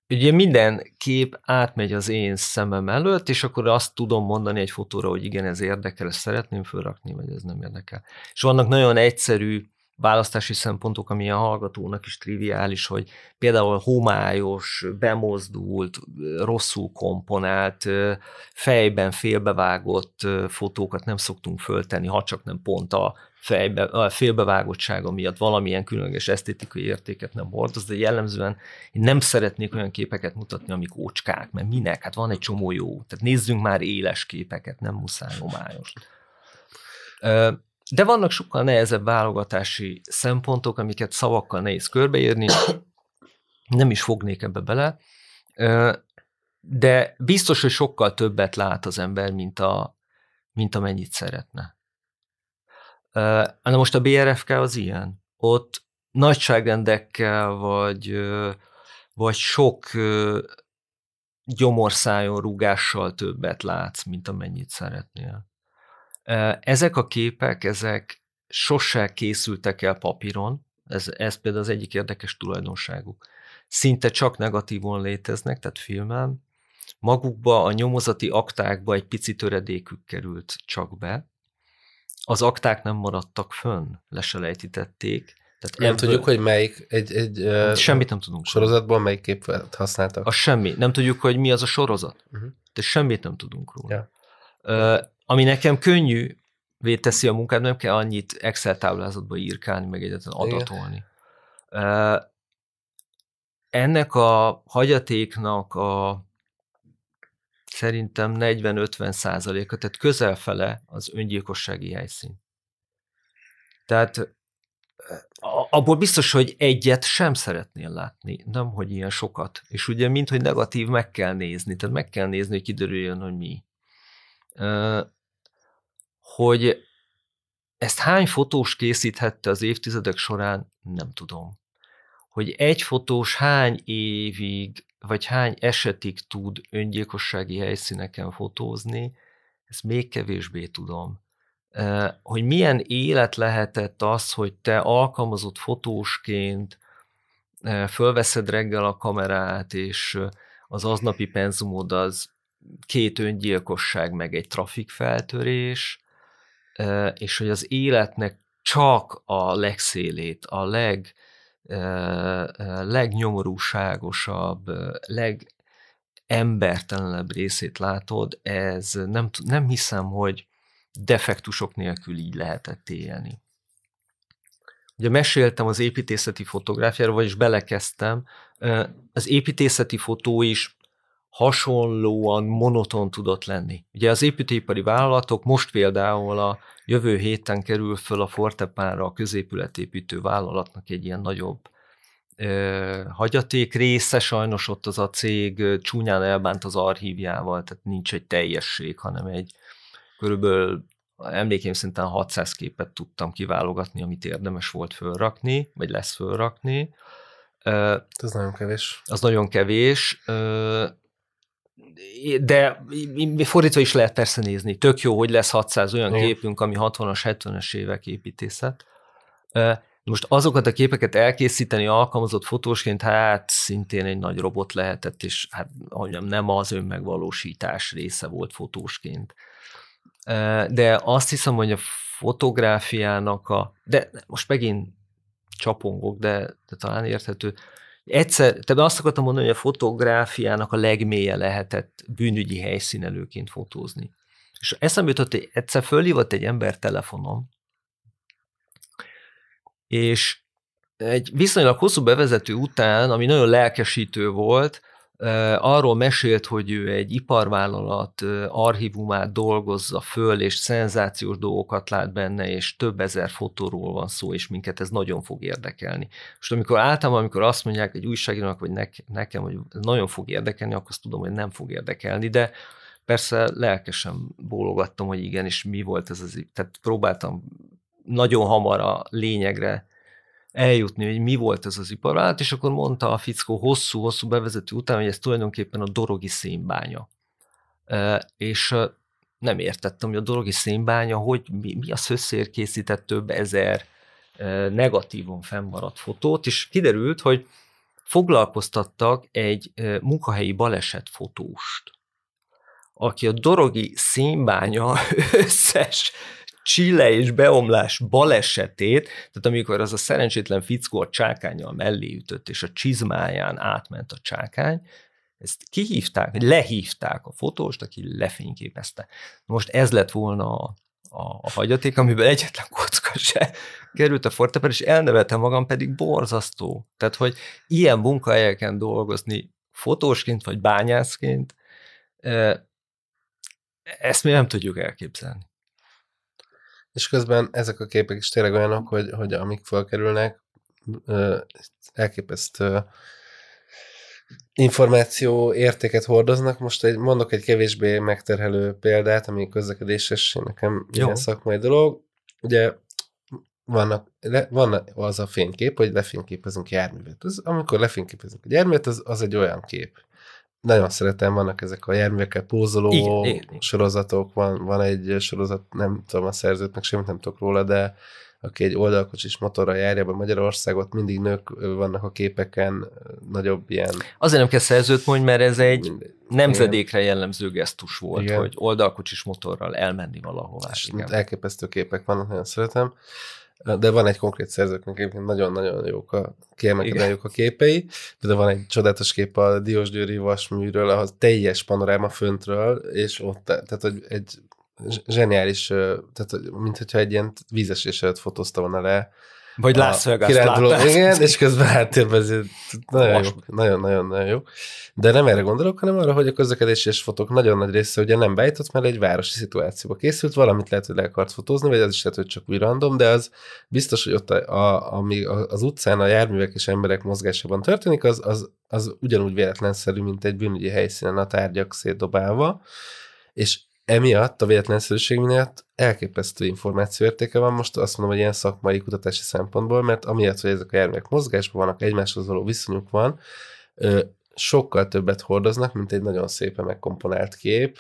ugye minden kép átmegy az én szemem előtt, és akkor azt tudom mondani egy fotóra, hogy igen, ez érdekel, ezt szeretném fölrakni, vagy ez nem érdekel. És vannak nagyon egyszerű választási szempontok, ami a hallgatónak is triviális, hogy például homályos, bemozdult, rosszul komponált, fejben félbevágott fotókat nem szoktunk föltenni, ha csak nem pont a, fejbe, a félbevágottsága miatt valamilyen különleges esztétikai értéket nem hordoz, de jellemzően én nem szeretnék olyan képeket mutatni, amik ócskák, mert minek? Hát van egy csomó jó. Tehát nézzünk már éles képeket, nem muszáj homályos. De vannak sokkal nehezebb válogatási szempontok, amiket szavakkal nehéz körbeírni, nem is fognék ebbe bele, de biztos, hogy sokkal többet lát az ember, mint, a, mint amennyit szeretne. Na most a BRFK az ilyen. Ott nagyságrendekkel, vagy, vagy sok gyomorszájon rúgással többet látsz, mint amennyit szeretnél. Ezek a képek, ezek sose készültek el papíron, ez, ez például az egyik érdekes tulajdonságuk. Szinte csak negatívon léteznek, tehát filmen. Magukba, a nyomozati aktákba egy pici töredékük került csak be. Az akták nem maradtak fönn, leselejtítették. Tehát nem ebből... tudjuk, hogy melyik egy, egy semmit nem tudunk. sorozatban melyik képet használtak. A semmi. Nem tudjuk, hogy mi az a sorozat. Uh-huh. De semmit nem tudunk róla. Ja. Ami nekem könnyű teszi a munkát, nem kell annyit Excel táblázatba írkálni, meg egyetlen adatolni. Uh, ennek a hagyatéknak a szerintem 40-50 százaléka, tehát közelfele az öngyilkossági helyszín. Tehát abból biztos, hogy egyet sem szeretnél látni, nem, hogy ilyen sokat. És ugye, mint hogy negatív, meg kell nézni, tehát meg kell nézni, hogy kiderüljön, hogy mi. Hogy ezt hány fotós készíthette az évtizedek során, nem tudom. Hogy egy fotós hány évig, vagy hány esetig tud öngyilkossági helyszíneken fotózni, ezt még kevésbé tudom hogy milyen élet lehetett az, hogy te alkalmazott fotósként fölveszed reggel a kamerát, és az aznapi penzumod az két öngyilkosság, meg egy trafikfeltörés, és hogy az életnek csak a legszélét, a leg, legnyomorúságosabb, legembertelenebb részét látod, ez nem, nem hiszem, hogy defektusok nélkül így lehetett élni. Ugye meséltem az építészeti fotográfiáról, vagyis belekezdtem. Az építészeti fotó is hasonlóan monoton tudott lenni. Ugye az építőipari vállalatok most például a jövő héten kerül föl a Fortepánra a középületépítő vállalatnak egy ilyen nagyobb hagyaték része, sajnos ott az a cég csúnyán elbánt az archívjával, tehát nincs egy teljesség, hanem egy körülbelül emlékeim szinten 600 képet tudtam kiválogatni, amit érdemes volt fölrakni, vagy lesz fölrakni. Ez nagyon kevés. Az nagyon kevés, de fordítva is lehet persze nézni. Tök jó, hogy lesz 600 olyan Igen. képünk, ami 60-as, 70-es évek építészet. Most azokat a képeket elkészíteni alkalmazott fotósként, hát szintén egy nagy robot lehetett, és hát mondjam, nem az önmegvalósítás része volt fotósként. De azt hiszem, hogy a fotográfiának a, de most megint csapongok, de, de talán érthető, egyszer, te azt akartam mondani, hogy a fotográfiának a legmélye lehetett bűnügyi helyszínelőként fotózni. És eszembe jutott, hogy egyszer fölhívott egy ember telefonom, és egy viszonylag hosszú bevezető után, ami nagyon lelkesítő volt, arról mesélt, hogy ő egy iparvállalat archívumát dolgozza föl, és szenzációs dolgokat lát benne, és több ezer fotóról van szó, és minket ez nagyon fog érdekelni. Most amikor általában, amikor azt mondják egy újságírónak, vagy nekem, hogy nagyon fog érdekelni, akkor azt tudom, hogy nem fog érdekelni, de persze lelkesen bólogattam, hogy igen, és mi volt ez az, tehát próbáltam nagyon hamar a lényegre eljutni, hogy mi volt ez az iparvállalat, és akkor mondta a fickó hosszú-hosszú bevezető után, hogy ez tulajdonképpen a dorogi szénbánya. És nem értettem, hogy a dorogi szénbánya, hogy mi, mi az összér készített több ezer negatívon fennmaradt fotót, és kiderült, hogy foglalkoztattak egy munkahelyi baleset fotóst, aki a dorogi szénbánya összes csille és beomlás balesetét, tehát amikor az a szerencsétlen fickó a csákányjal mellé ütött, és a csizmáján átment a csákány, ezt kihívták, lehívták a fotóst, aki lefényképezte. Most ez lett volna a, a, a hagyaték, amiből egyetlen kocka se került a forteper, és elnevetem magam, pedig borzasztó. Tehát, hogy ilyen munkahelyeken dolgozni fotósként vagy bányászként, ezt mi nem tudjuk elképzelni és közben ezek a képek is tényleg olyanok, hogy, hogy amik felkerülnek, elképesztő információ értéket hordoznak. Most egy, mondok egy kevésbé megterhelő példát, ami közlekedéses, nekem Jó. ilyen szakmai dolog. Ugye vannak, le, van az a fénykép, hogy lefényképezünk járművet. Az, amikor lefényképezünk egy járművet, az, az egy olyan kép, nagyon szeretem, vannak ezek a járművekkel pózoló igen, igen, sorozatok, van, van egy sorozat, nem tudom a szerzőtnek, semmit nem tudok róla, de aki egy oldalkocsis motorra járja be Magyarországot, mindig nők vannak a képeken, nagyobb ilyen... Azért nem kell szerzőt mondj, mert ez egy nemzedékre jellemző gesztus volt, igen. hogy oldalkocsis motorral elmenni valahová. És igen. elképesztő képek vannak, nagyon szeretem de van egy konkrét szerzőknek egyébként nagyon-nagyon jók a, kiemelkedően jók a képei, de van egy csodálatos kép a Diósgyőri vasműről, ahhoz teljes panoráma föntről, és ott, tehát hogy egy zseniális, tehát mint hogyha egy ilyen vízesés előtt fotózta volna le vagy Las Vegas Igen, és közben háttérben ez nagyon jó, nagyon-nagyon jó. De nem erre gondolok, hanem arra, hogy a közlekedési és fotók nagyon nagy része ugye nem beállított, mert egy városi szituációba készült, valamit lehet, hogy le akart fotózni, vagy az is lehet, hogy csak úgy random, de az biztos, hogy ott a, a, ami az utcán a járművek és emberek mozgásában történik, az, az, az ugyanúgy véletlenszerű, mint egy bűnügyi helyszínen a tárgyak szétdobálva, és emiatt, a véletlenszerűség miatt elképesztő információértéke van most, azt mondom, hogy ilyen szakmai kutatási szempontból, mert amiatt, hogy ezek a járművek mozgásban vannak, egymáshoz való viszonyuk van, sokkal többet hordoznak, mint egy nagyon szépen megkomponált kép,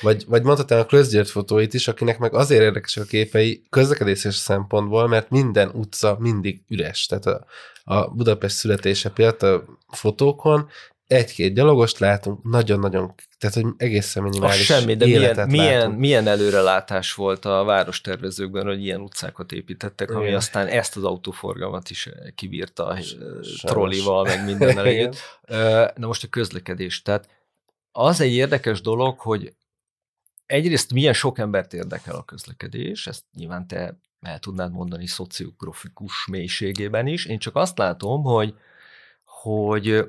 vagy, vagy mondhatnám a közgyért fotóit is, akinek meg azért érdekesek a képei közlekedéses szempontból, mert minden utca mindig üres. Tehát a, a Budapest születése például a fotókon egy-két gyalogost látunk, nagyon-nagyon, tehát hogy egészen minimális a semmi, de milyen, milyen, milyen előrelátás volt a várostervezőkben, hogy ilyen utcákat építettek, Igen. ami aztán ezt az autóforgalmat is kibírta a trollival, meg minden együtt. Na most a közlekedés. Tehát az egy érdekes dolog, hogy egyrészt milyen sok embert érdekel a közlekedés, ezt nyilván te el tudnád mondani szociografikus mélységében is. Én csak azt látom, hogy hogy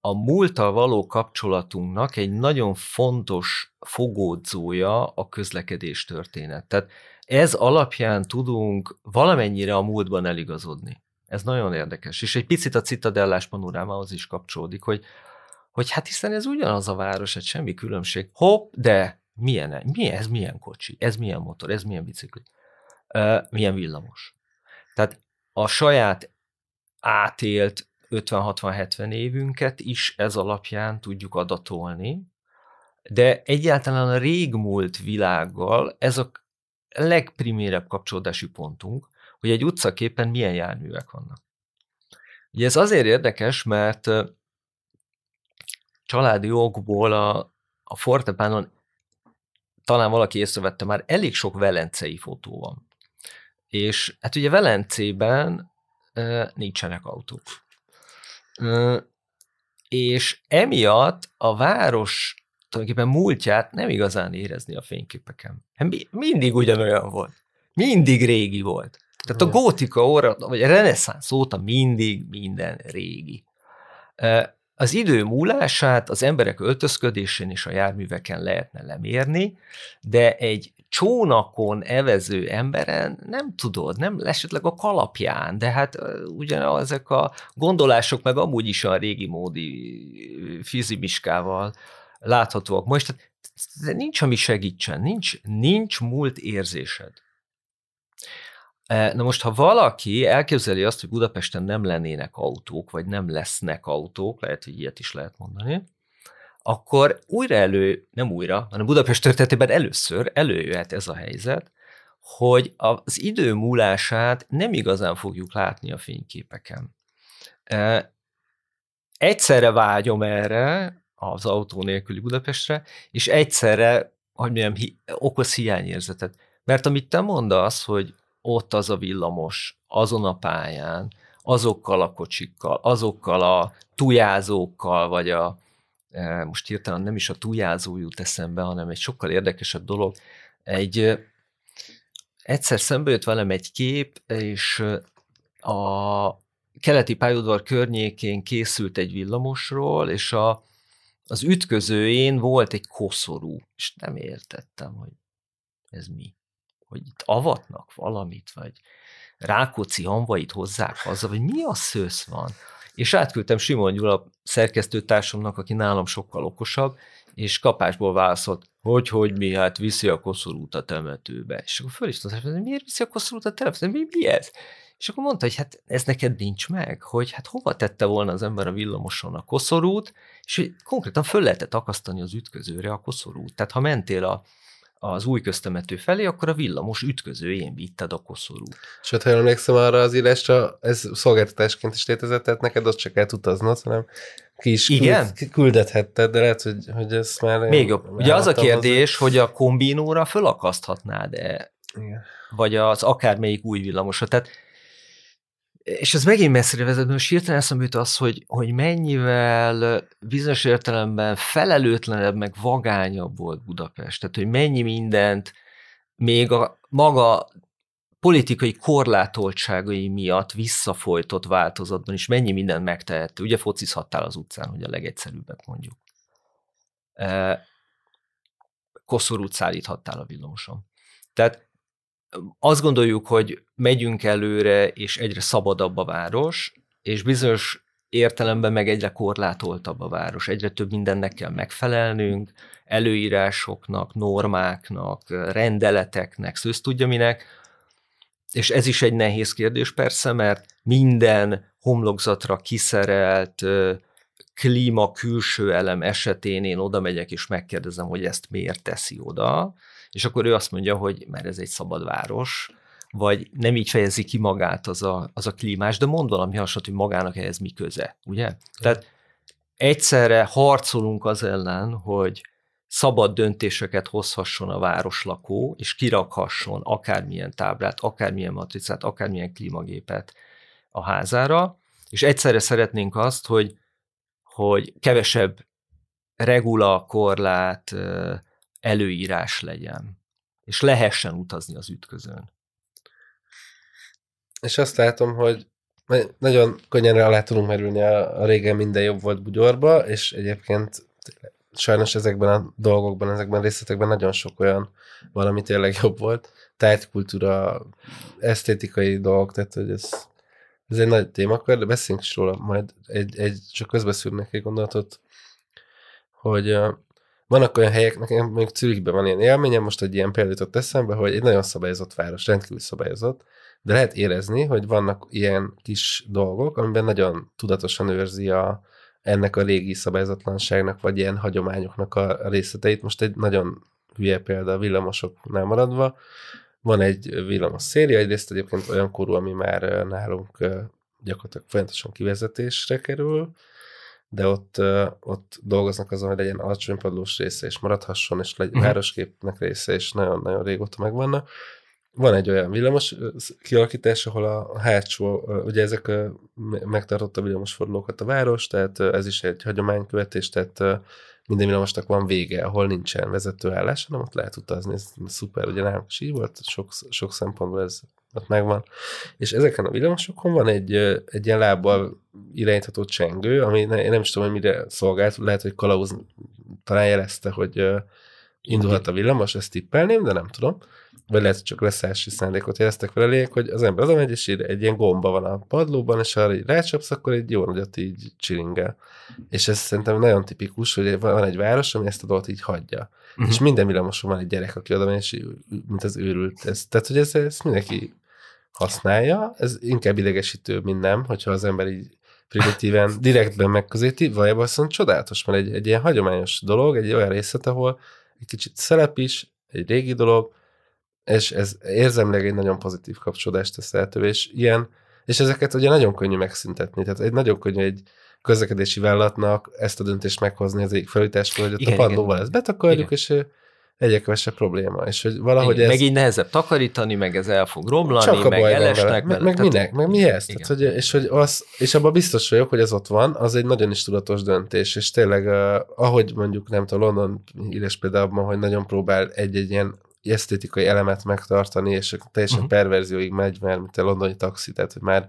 a múlttal való kapcsolatunknak egy nagyon fontos fogódzója a közlekedés történet. Tehát ez alapján tudunk valamennyire a múltban eligazodni. Ez nagyon érdekes. És egy picit a Citadellás panorámához is kapcsolódik, hogy, hogy hát hiszen ez ugyanaz a város, egy semmi különbség. Hopp, de milyen, milyen, ez milyen kocsi, ez milyen motor, ez milyen bicikli, milyen villamos. Tehát a saját átélt 50-60-70 évünket is ez alapján tudjuk adatolni, de egyáltalán a régmúlt világgal ez a legprimérebb kapcsolódási pontunk, hogy egy utcaképen milyen járművek vannak. Ugye ez azért érdekes, mert családi okból a, a Fortepánon talán valaki észrevette, már elég sok velencei fotó van. És hát ugye Velencében e, nincsenek autók. És emiatt a város tulajdonképpen múltját nem igazán érezni a fényképeken. Hát mindig ugyanolyan volt. Mindig régi volt. Tehát a gótika óra, vagy a reneszánsz óta mindig minden régi. Az idő múlását az emberek öltözködésén és a járműveken lehetne lemérni, de egy csónakon evező emberen nem tudod, nem esetleg a kalapján, de hát ugyan ezek a gondolások meg amúgy is a régi módi fizimiskával láthatóak. Most nincs, ami segítsen, nincs, nincs múlt érzésed. E, na most, ha valaki elképzeli azt, hogy Budapesten nem lennének autók, vagy nem lesznek autók, lehet, hogy ilyet is lehet mondani, akkor újra elő, nem újra, hanem Budapest történetében először előjöhet ez a helyzet, hogy az idő múlását nem igazán fogjuk látni a fényképeken. E, egyszerre vágyom erre, az autó nélküli Budapestre, és egyszerre, hogy mondjam, hi- okoz hiányérzetet. Mert amit te mondasz, hogy ott az a villamos, azon a pályán, azokkal a kocsikkal, azokkal a tujázókkal, vagy a, e, most hirtelen nem is a tujázó jut eszembe, hanem egy sokkal érdekesebb dolog. Egy, egyszer szembe jött velem egy kép, és a keleti pályaudvar környékén készült egy villamosról, és a, az ütközőjén volt egy koszorú, és nem értettem, hogy ez mi hogy itt avatnak valamit, vagy Rákóczi hamvait hozzák haza, vagy mi a szősz van? És átküldtem Simon Gyula szerkesztőtársamnak, aki nálam sokkal okosabb, és kapásból válaszolt, hogy, hogy mi, hát viszi a koszorút a temetőbe. És akkor föl is tudtam, hogy miért viszi a koszorút a temetőbe? Mi, mi ez? És akkor mondta, hogy hát ez neked nincs meg, hogy hát hova tette volna az ember a villamoson a koszorút, és hogy konkrétan föl lehetett akasztani az ütközőre a koszorút. Tehát ha mentél a az új köztemető felé, akkor a villamos ütközőjén vitted a koszorút. Sőt, ha emlékszem arra az írásra, ez szolgáltatásként is létezett, tehát neked ott csak kell utaznod, hanem ki is Igen? Küld, küldethetted, de lehet, hogy, hogy ez már... Még jobb. Ugye az a kérdés, hogy a kombinóra fölakaszthatnád-e, Igen. vagy az akármelyik új villamosra. Tehát és ez megint messzire vezet, most hirtelen eszembe jut az, hogy, hogy mennyivel bizonyos értelemben felelőtlenebb, meg vagányabb volt Budapest. Tehát, hogy mennyi mindent még a maga politikai korlátoltságai miatt visszafolytott változatban is mennyi mindent megtehett. Ugye focizhattál az utcán, hogy a legegyszerűbbet mondjuk. Koszorút szállíthattál a villamoson. Tehát azt gondoljuk, hogy megyünk előre, és egyre szabadabb a város, és bizonyos értelemben meg egyre korlátoltabb a város. Egyre több mindennek kell megfelelnünk, előírásoknak, normáknak, rendeleteknek, szősz tudja minek, és ez is egy nehéz kérdés persze, mert minden homlokzatra kiszerelt klíma külső elem esetén én oda megyek és megkérdezem, hogy ezt miért teszi oda, és akkor ő azt mondja, hogy mert ez egy szabad város, vagy nem így fejezi ki magát az a, az a klímás, de mond valami hasonlót, hogy magának ehhez mi köze, ugye? Tehát egyszerre harcolunk az ellen, hogy szabad döntéseket hozhasson a városlakó, és kirakhasson akármilyen táblát, akármilyen matricát, akármilyen klímagépet a házára, és egyszerre szeretnénk azt, hogy, hogy kevesebb regula, korlát, előírás legyen, és lehessen utazni az ütközön. És azt látom, hogy nagyon könnyen alá tudunk merülni a, a régen minden jobb volt bugyorba, és egyébként sajnos ezekben a dolgokban, ezekben a részletekben nagyon sok olyan valami tényleg jobb volt. Tájtkultúra, esztétikai dolgok, tehát hogy ez ez egy nagy témakör, de beszéljünk is róla, majd egy, egy csak közbeszűrnek egy gondolatot, hogy vannak olyan helyek, nekem még Zürichben van ilyen élményem, most egy ilyen példát ott eszembe, hogy egy nagyon szabályozott város, rendkívül szabályozott, de lehet érezni, hogy vannak ilyen kis dolgok, amiben nagyon tudatosan őrzi a, ennek a régi szabályozatlanságnak, vagy ilyen hagyományoknak a részleteit. Most egy nagyon hülye példa a villamosoknál maradva. Van egy villamos széria, egyrészt egyébként olyan korú, ami már nálunk gyakorlatilag folyamatosan kivezetésre kerül, de ott, ott dolgoznak azon, hogy legyen alacsony padlós része, és maradhasson, és legyen uh-huh. városképnek része, és nagyon-nagyon régóta megvannak. Van egy olyan villamos kialakítás, ahol a hátsó, ugye ezek megtartotta villamosfordulókat a város, tehát ez is egy hagyománykövetés, tehát minden villamosnak van vége, ahol nincsen vezetőállás, hanem ott lehet utazni, ez szuper, ugye nálunk is így volt, sok, sok szempontból ez ott megvan. És ezeken a villamosokon van egy, egy ilyen lábbal irányítható csengő, ami ne, én nem is tudom, hogy mire szolgált, lehet, hogy Kalauz talán jelezte, hogy indulhat a villamos, ezt tippelném, de nem tudom vagy lehet, hogy csak leszállási szándékot jeleztek vele elég, hogy az ember az megy, és így egy ilyen gomba van a padlóban, és ha így rácsapsz, akkor egy jó nagyot így csiringel. És ez szerintem nagyon tipikus, hogy van egy város, ami ezt a dolgot így hagyja. Uh-huh. És minden villamoson van egy gyerek, aki oda megy, és mint az őrült. Ez, tehát, hogy ez, ez mindenki használja, ez inkább idegesítő, mint nem, hogyha az ember így primitíven, direktben megközelíti, valójában azt csodálatos, mert egy, egy ilyen hagyományos dolog, egy olyan részlet, ahol egy kicsit szelep is, egy régi dolog, és ez érzemleg egy nagyon pozitív kapcsolódást tesz lehetővé, és ilyen, és ezeket ugye nagyon könnyű megszüntetni, tehát egy nagyon könnyű egy közlekedési vállalatnak ezt a döntést meghozni az egyik felújításról, hogy ott igen, a padlóval ezt betakarjuk, igen. és egyre kevesebb probléma. És hogy valahogy igen, ez... Meg így nehezebb takarítani, meg ez el fog romlani, Csak a meg elesnek. Meg, meg minek, meg mihez? Tehát, hogy, és, hogy az, és abban biztos vagyok, hogy ez ott van, az egy nagyon is tudatos döntés, és tényleg, uh, ahogy mondjuk, nem tudom, London íres például, hogy nagyon próbál egy-egy ilyen esztétikai elemet megtartani, és teljesen uh-huh. perverzióig megy, mert mint a londoni taxi, tehát hogy már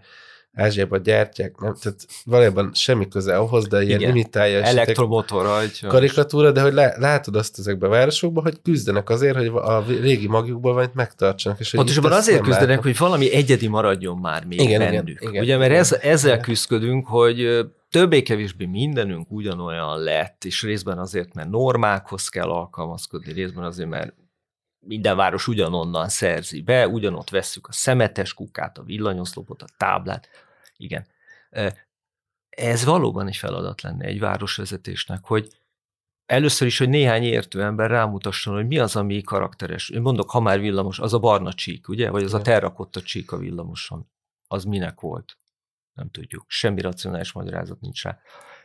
Ázsiában gyártják, nem, tehát valójában semmi köze ahhoz, de ilyen Igen. imitálja. Elektromotor, karikatúra, de hogy lá, látod azt ezekben a városokban, hogy küzdenek azért, hogy a régi magjukban valamit megtartsanak. És Pontosabban azért küzdenek, látom. hogy valami egyedi maradjon már még igen, bennük. Igen, igen, Ugye, mert ez, ezzel küzdködünk, hogy többé-kevésbé mindenünk ugyanolyan lett, és részben azért, mert normákhoz kell alkalmazkodni, részben azért, mert minden város ugyanonnan szerzi be, ugyanott vesszük a szemetes kukát, a villanyoszlopot, a táblát. Igen. Ez valóban egy feladat lenne egy városvezetésnek, hogy először is, hogy néhány értő ember rámutasson, hogy mi az, ami karakteres. Én mondok, ha már villamos, az a barna csík, ugye? Vagy az a terrakotta csík a villamoson. Az minek volt? Nem tudjuk. Semmi racionális magyarázat nincs rá.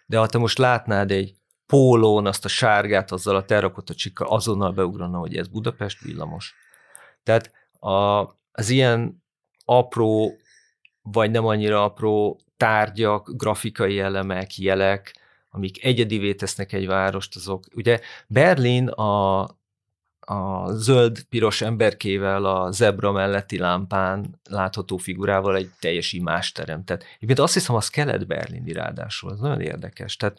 De ha te most látnád egy pólón azt a sárgát, azzal a terrakotta csikkal azonnal beugrana, hogy ez Budapest villamos. Tehát a, az ilyen apró, vagy nem annyira apró tárgyak, grafikai elemek, jelek, amik egyedivé tesznek egy várost, azok, ugye Berlin a, a zöld-piros emberkével, a zebra melletti lámpán látható figurával egy teljes imást teremt. Tehát egyébként azt hiszem, az kelet-berlini ráadásul, ez nagyon érdekes. Tehát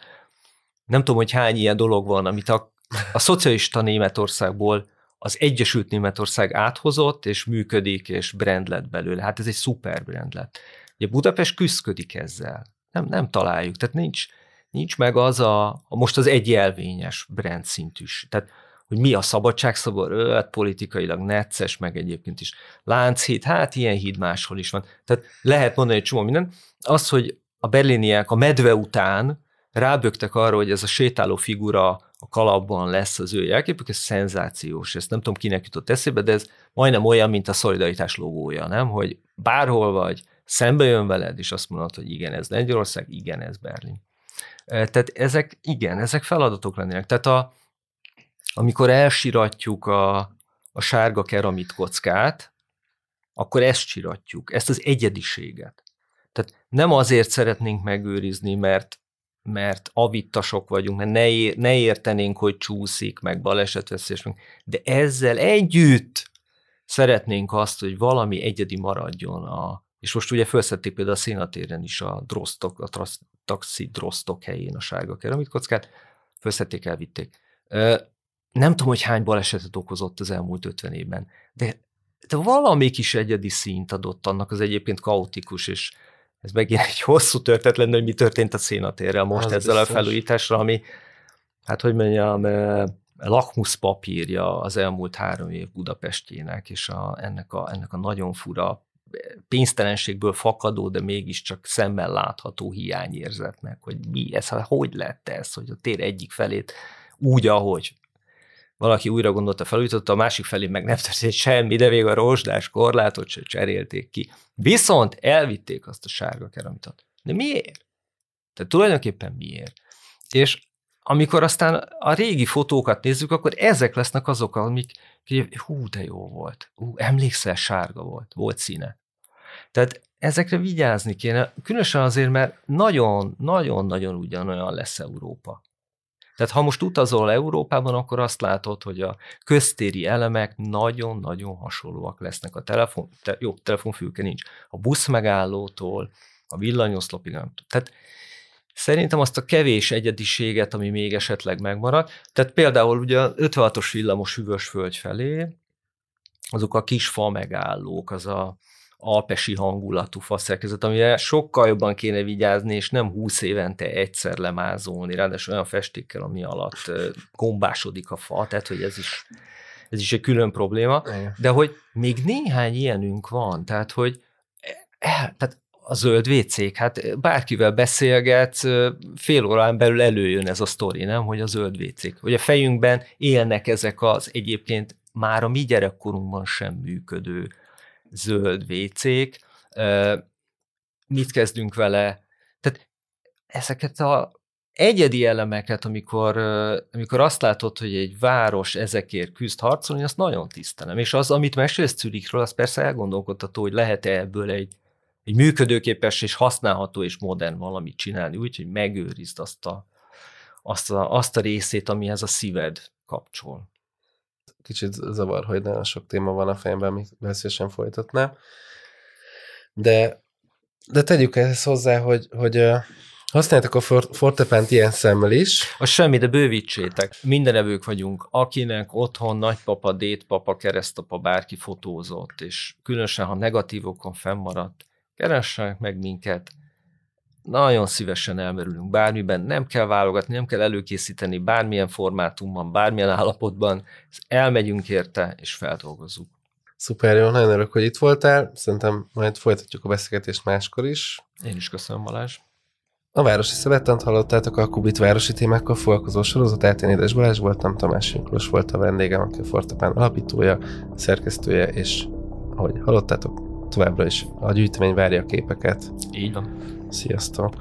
nem tudom, hogy hány ilyen dolog van, amit a, a szocialista Németországból az Egyesült Németország áthozott, és működik, és brand lett belőle. Hát ez egy szuper brand lett. Ugye Budapest küzdködik ezzel. Nem, nem találjuk. Tehát nincs, nincs meg az a, a most az egyelvényes brand szintűs. Tehát hogy mi a szabadságszabor, öt politikailag necces, meg egyébként is Lánchíd, hát ilyen híd máshol is van. Tehát lehet mondani egy csomó minden. Az, hogy a berliniek a medve után rábögtek arra, hogy ez a sétáló figura a kalapban lesz az ő jelképük, ez szenzációs, ezt nem tudom kinek jutott eszébe, de ez majdnem olyan, mint a szolidaritás logója, nem? Hogy bárhol vagy, szembe jön veled, és azt mondod, hogy igen, ez Lengyelország, igen, ez Berlin. Tehát ezek, igen, ezek feladatok lennének. Tehát a, amikor elsiratjuk a, a sárga keramit kockát, akkor ezt siratjuk, ezt az egyediséget. Tehát nem azért szeretnénk megőrizni, mert mert avittasok vagyunk, mert ne, ér, ne értenénk, hogy csúszik, meg balesetveszélyes, de ezzel együtt szeretnénk azt, hogy valami egyedi maradjon a, és most ugye felszették például a szénatéren is a drosztok, a trasz, taxi drosztok helyén a sárga keramikkockát, felszették, elvitték. Nem tudom, hogy hány balesetet okozott az elmúlt 50 évben, de, de valami kis egyedi színt adott annak az egyébként kaotikus és ez megint egy hosszú történet lenne, hogy mi történt a szénatérrel most Az ezzel biztos. a felújításra, ami, hát hogy mondjam, lakmuszpapírja az elmúlt három év Budapestjének, és a, ennek, a, ennek a nagyon fura pénztelenségből fakadó, de mégiscsak szemmel látható hiányérzetnek, hogy mi ez, hogy lett ez, hogy a tér egyik felét úgy, ahogy valaki újra gondolta, felújította, a másik felé meg nem történt semmi, de még a rozsdás korlátot se cserélték ki. Viszont elvitték azt a sárga keramitot. De miért? Tehát tulajdonképpen miért? És amikor aztán a régi fotókat nézzük, akkor ezek lesznek azok, amik, hú, de jó volt. Hú, emlékszel, sárga volt, volt színe. Tehát ezekre vigyázni kéne, különösen azért, mert nagyon-nagyon-nagyon ugyanolyan lesz Európa. Tehát ha most utazol Európában, akkor azt látod, hogy a köztéri elemek nagyon-nagyon hasonlóak lesznek a telefon, te, jó, telefonfülke nincs, a busz megállótól, a villanyoszlopig, tehát Szerintem azt a kevés egyediséget, ami még esetleg megmarad, tehát például ugye a 56-os villamos hűvös föld felé, azok a kis fa megállók, az a alpesi hangulatú faszerkezet, amire sokkal jobban kéne vigyázni, és nem húsz évente egyszer lemázolni, ráadásul olyan festékkel, ami alatt gombásodik a fa, tehát hogy ez is, ez is egy külön probléma, de hogy még néhány ilyenünk van, tehát hogy el, tehát a zöld vécék, hát bárkivel beszélget, fél órán belül előjön ez a sztori, nem, hogy a zöld vécék. Hogy a fejünkben élnek ezek az egyébként már a mi gyerekkorunkban sem működő zöld vécék. Mit kezdünk vele? Tehát ezeket a egyedi elemeket, amikor, amikor azt látod, hogy egy város ezekért küzd harcolni, azt nagyon tisztelem. És az, amit mesélsz Zürichről, az persze elgondolkodható, hogy lehet-e ebből egy egy működőképes és használható és modern valamit csinálni, úgy, hogy megőrizd azt a, azt a, azt a részét, amihez a szíved kapcsol. Kicsit zavar, hogy nagyon sok téma van a fejemben, amit veszélyesen folytatnám. De, de tegyük ezt hozzá, hogy, hogy használjátok a fortepánt ilyen szemmel is. A semmi, de bővítsétek. Mindenevők vagyunk, akinek otthon nagypapa, dédpapa, keresztapa, bárki fotózott, és különösen, ha negatívokon fennmaradt, keressenek meg minket, nagyon szívesen elmerülünk bármiben, nem kell válogatni, nem kell előkészíteni bármilyen formátumban, bármilyen állapotban, elmegyünk érte, és feldolgozzuk. Szuper, jó, nagyon örülök, hogy itt voltál. Szerintem majd folytatjuk a beszélgetést máskor is. Én is köszönöm, Balázs. A Városi Szövettant hallottátok a Kubit városi témákkal foglalkozó sorozatát. Én Édes Balázs voltam, Tamás Miklós volt a vendégem, aki a Fortepán alapítója, szerkesztője, és ahogy hallottátok, továbbra is a gyűjtemény várja a képeket. Így van. Sziasztok!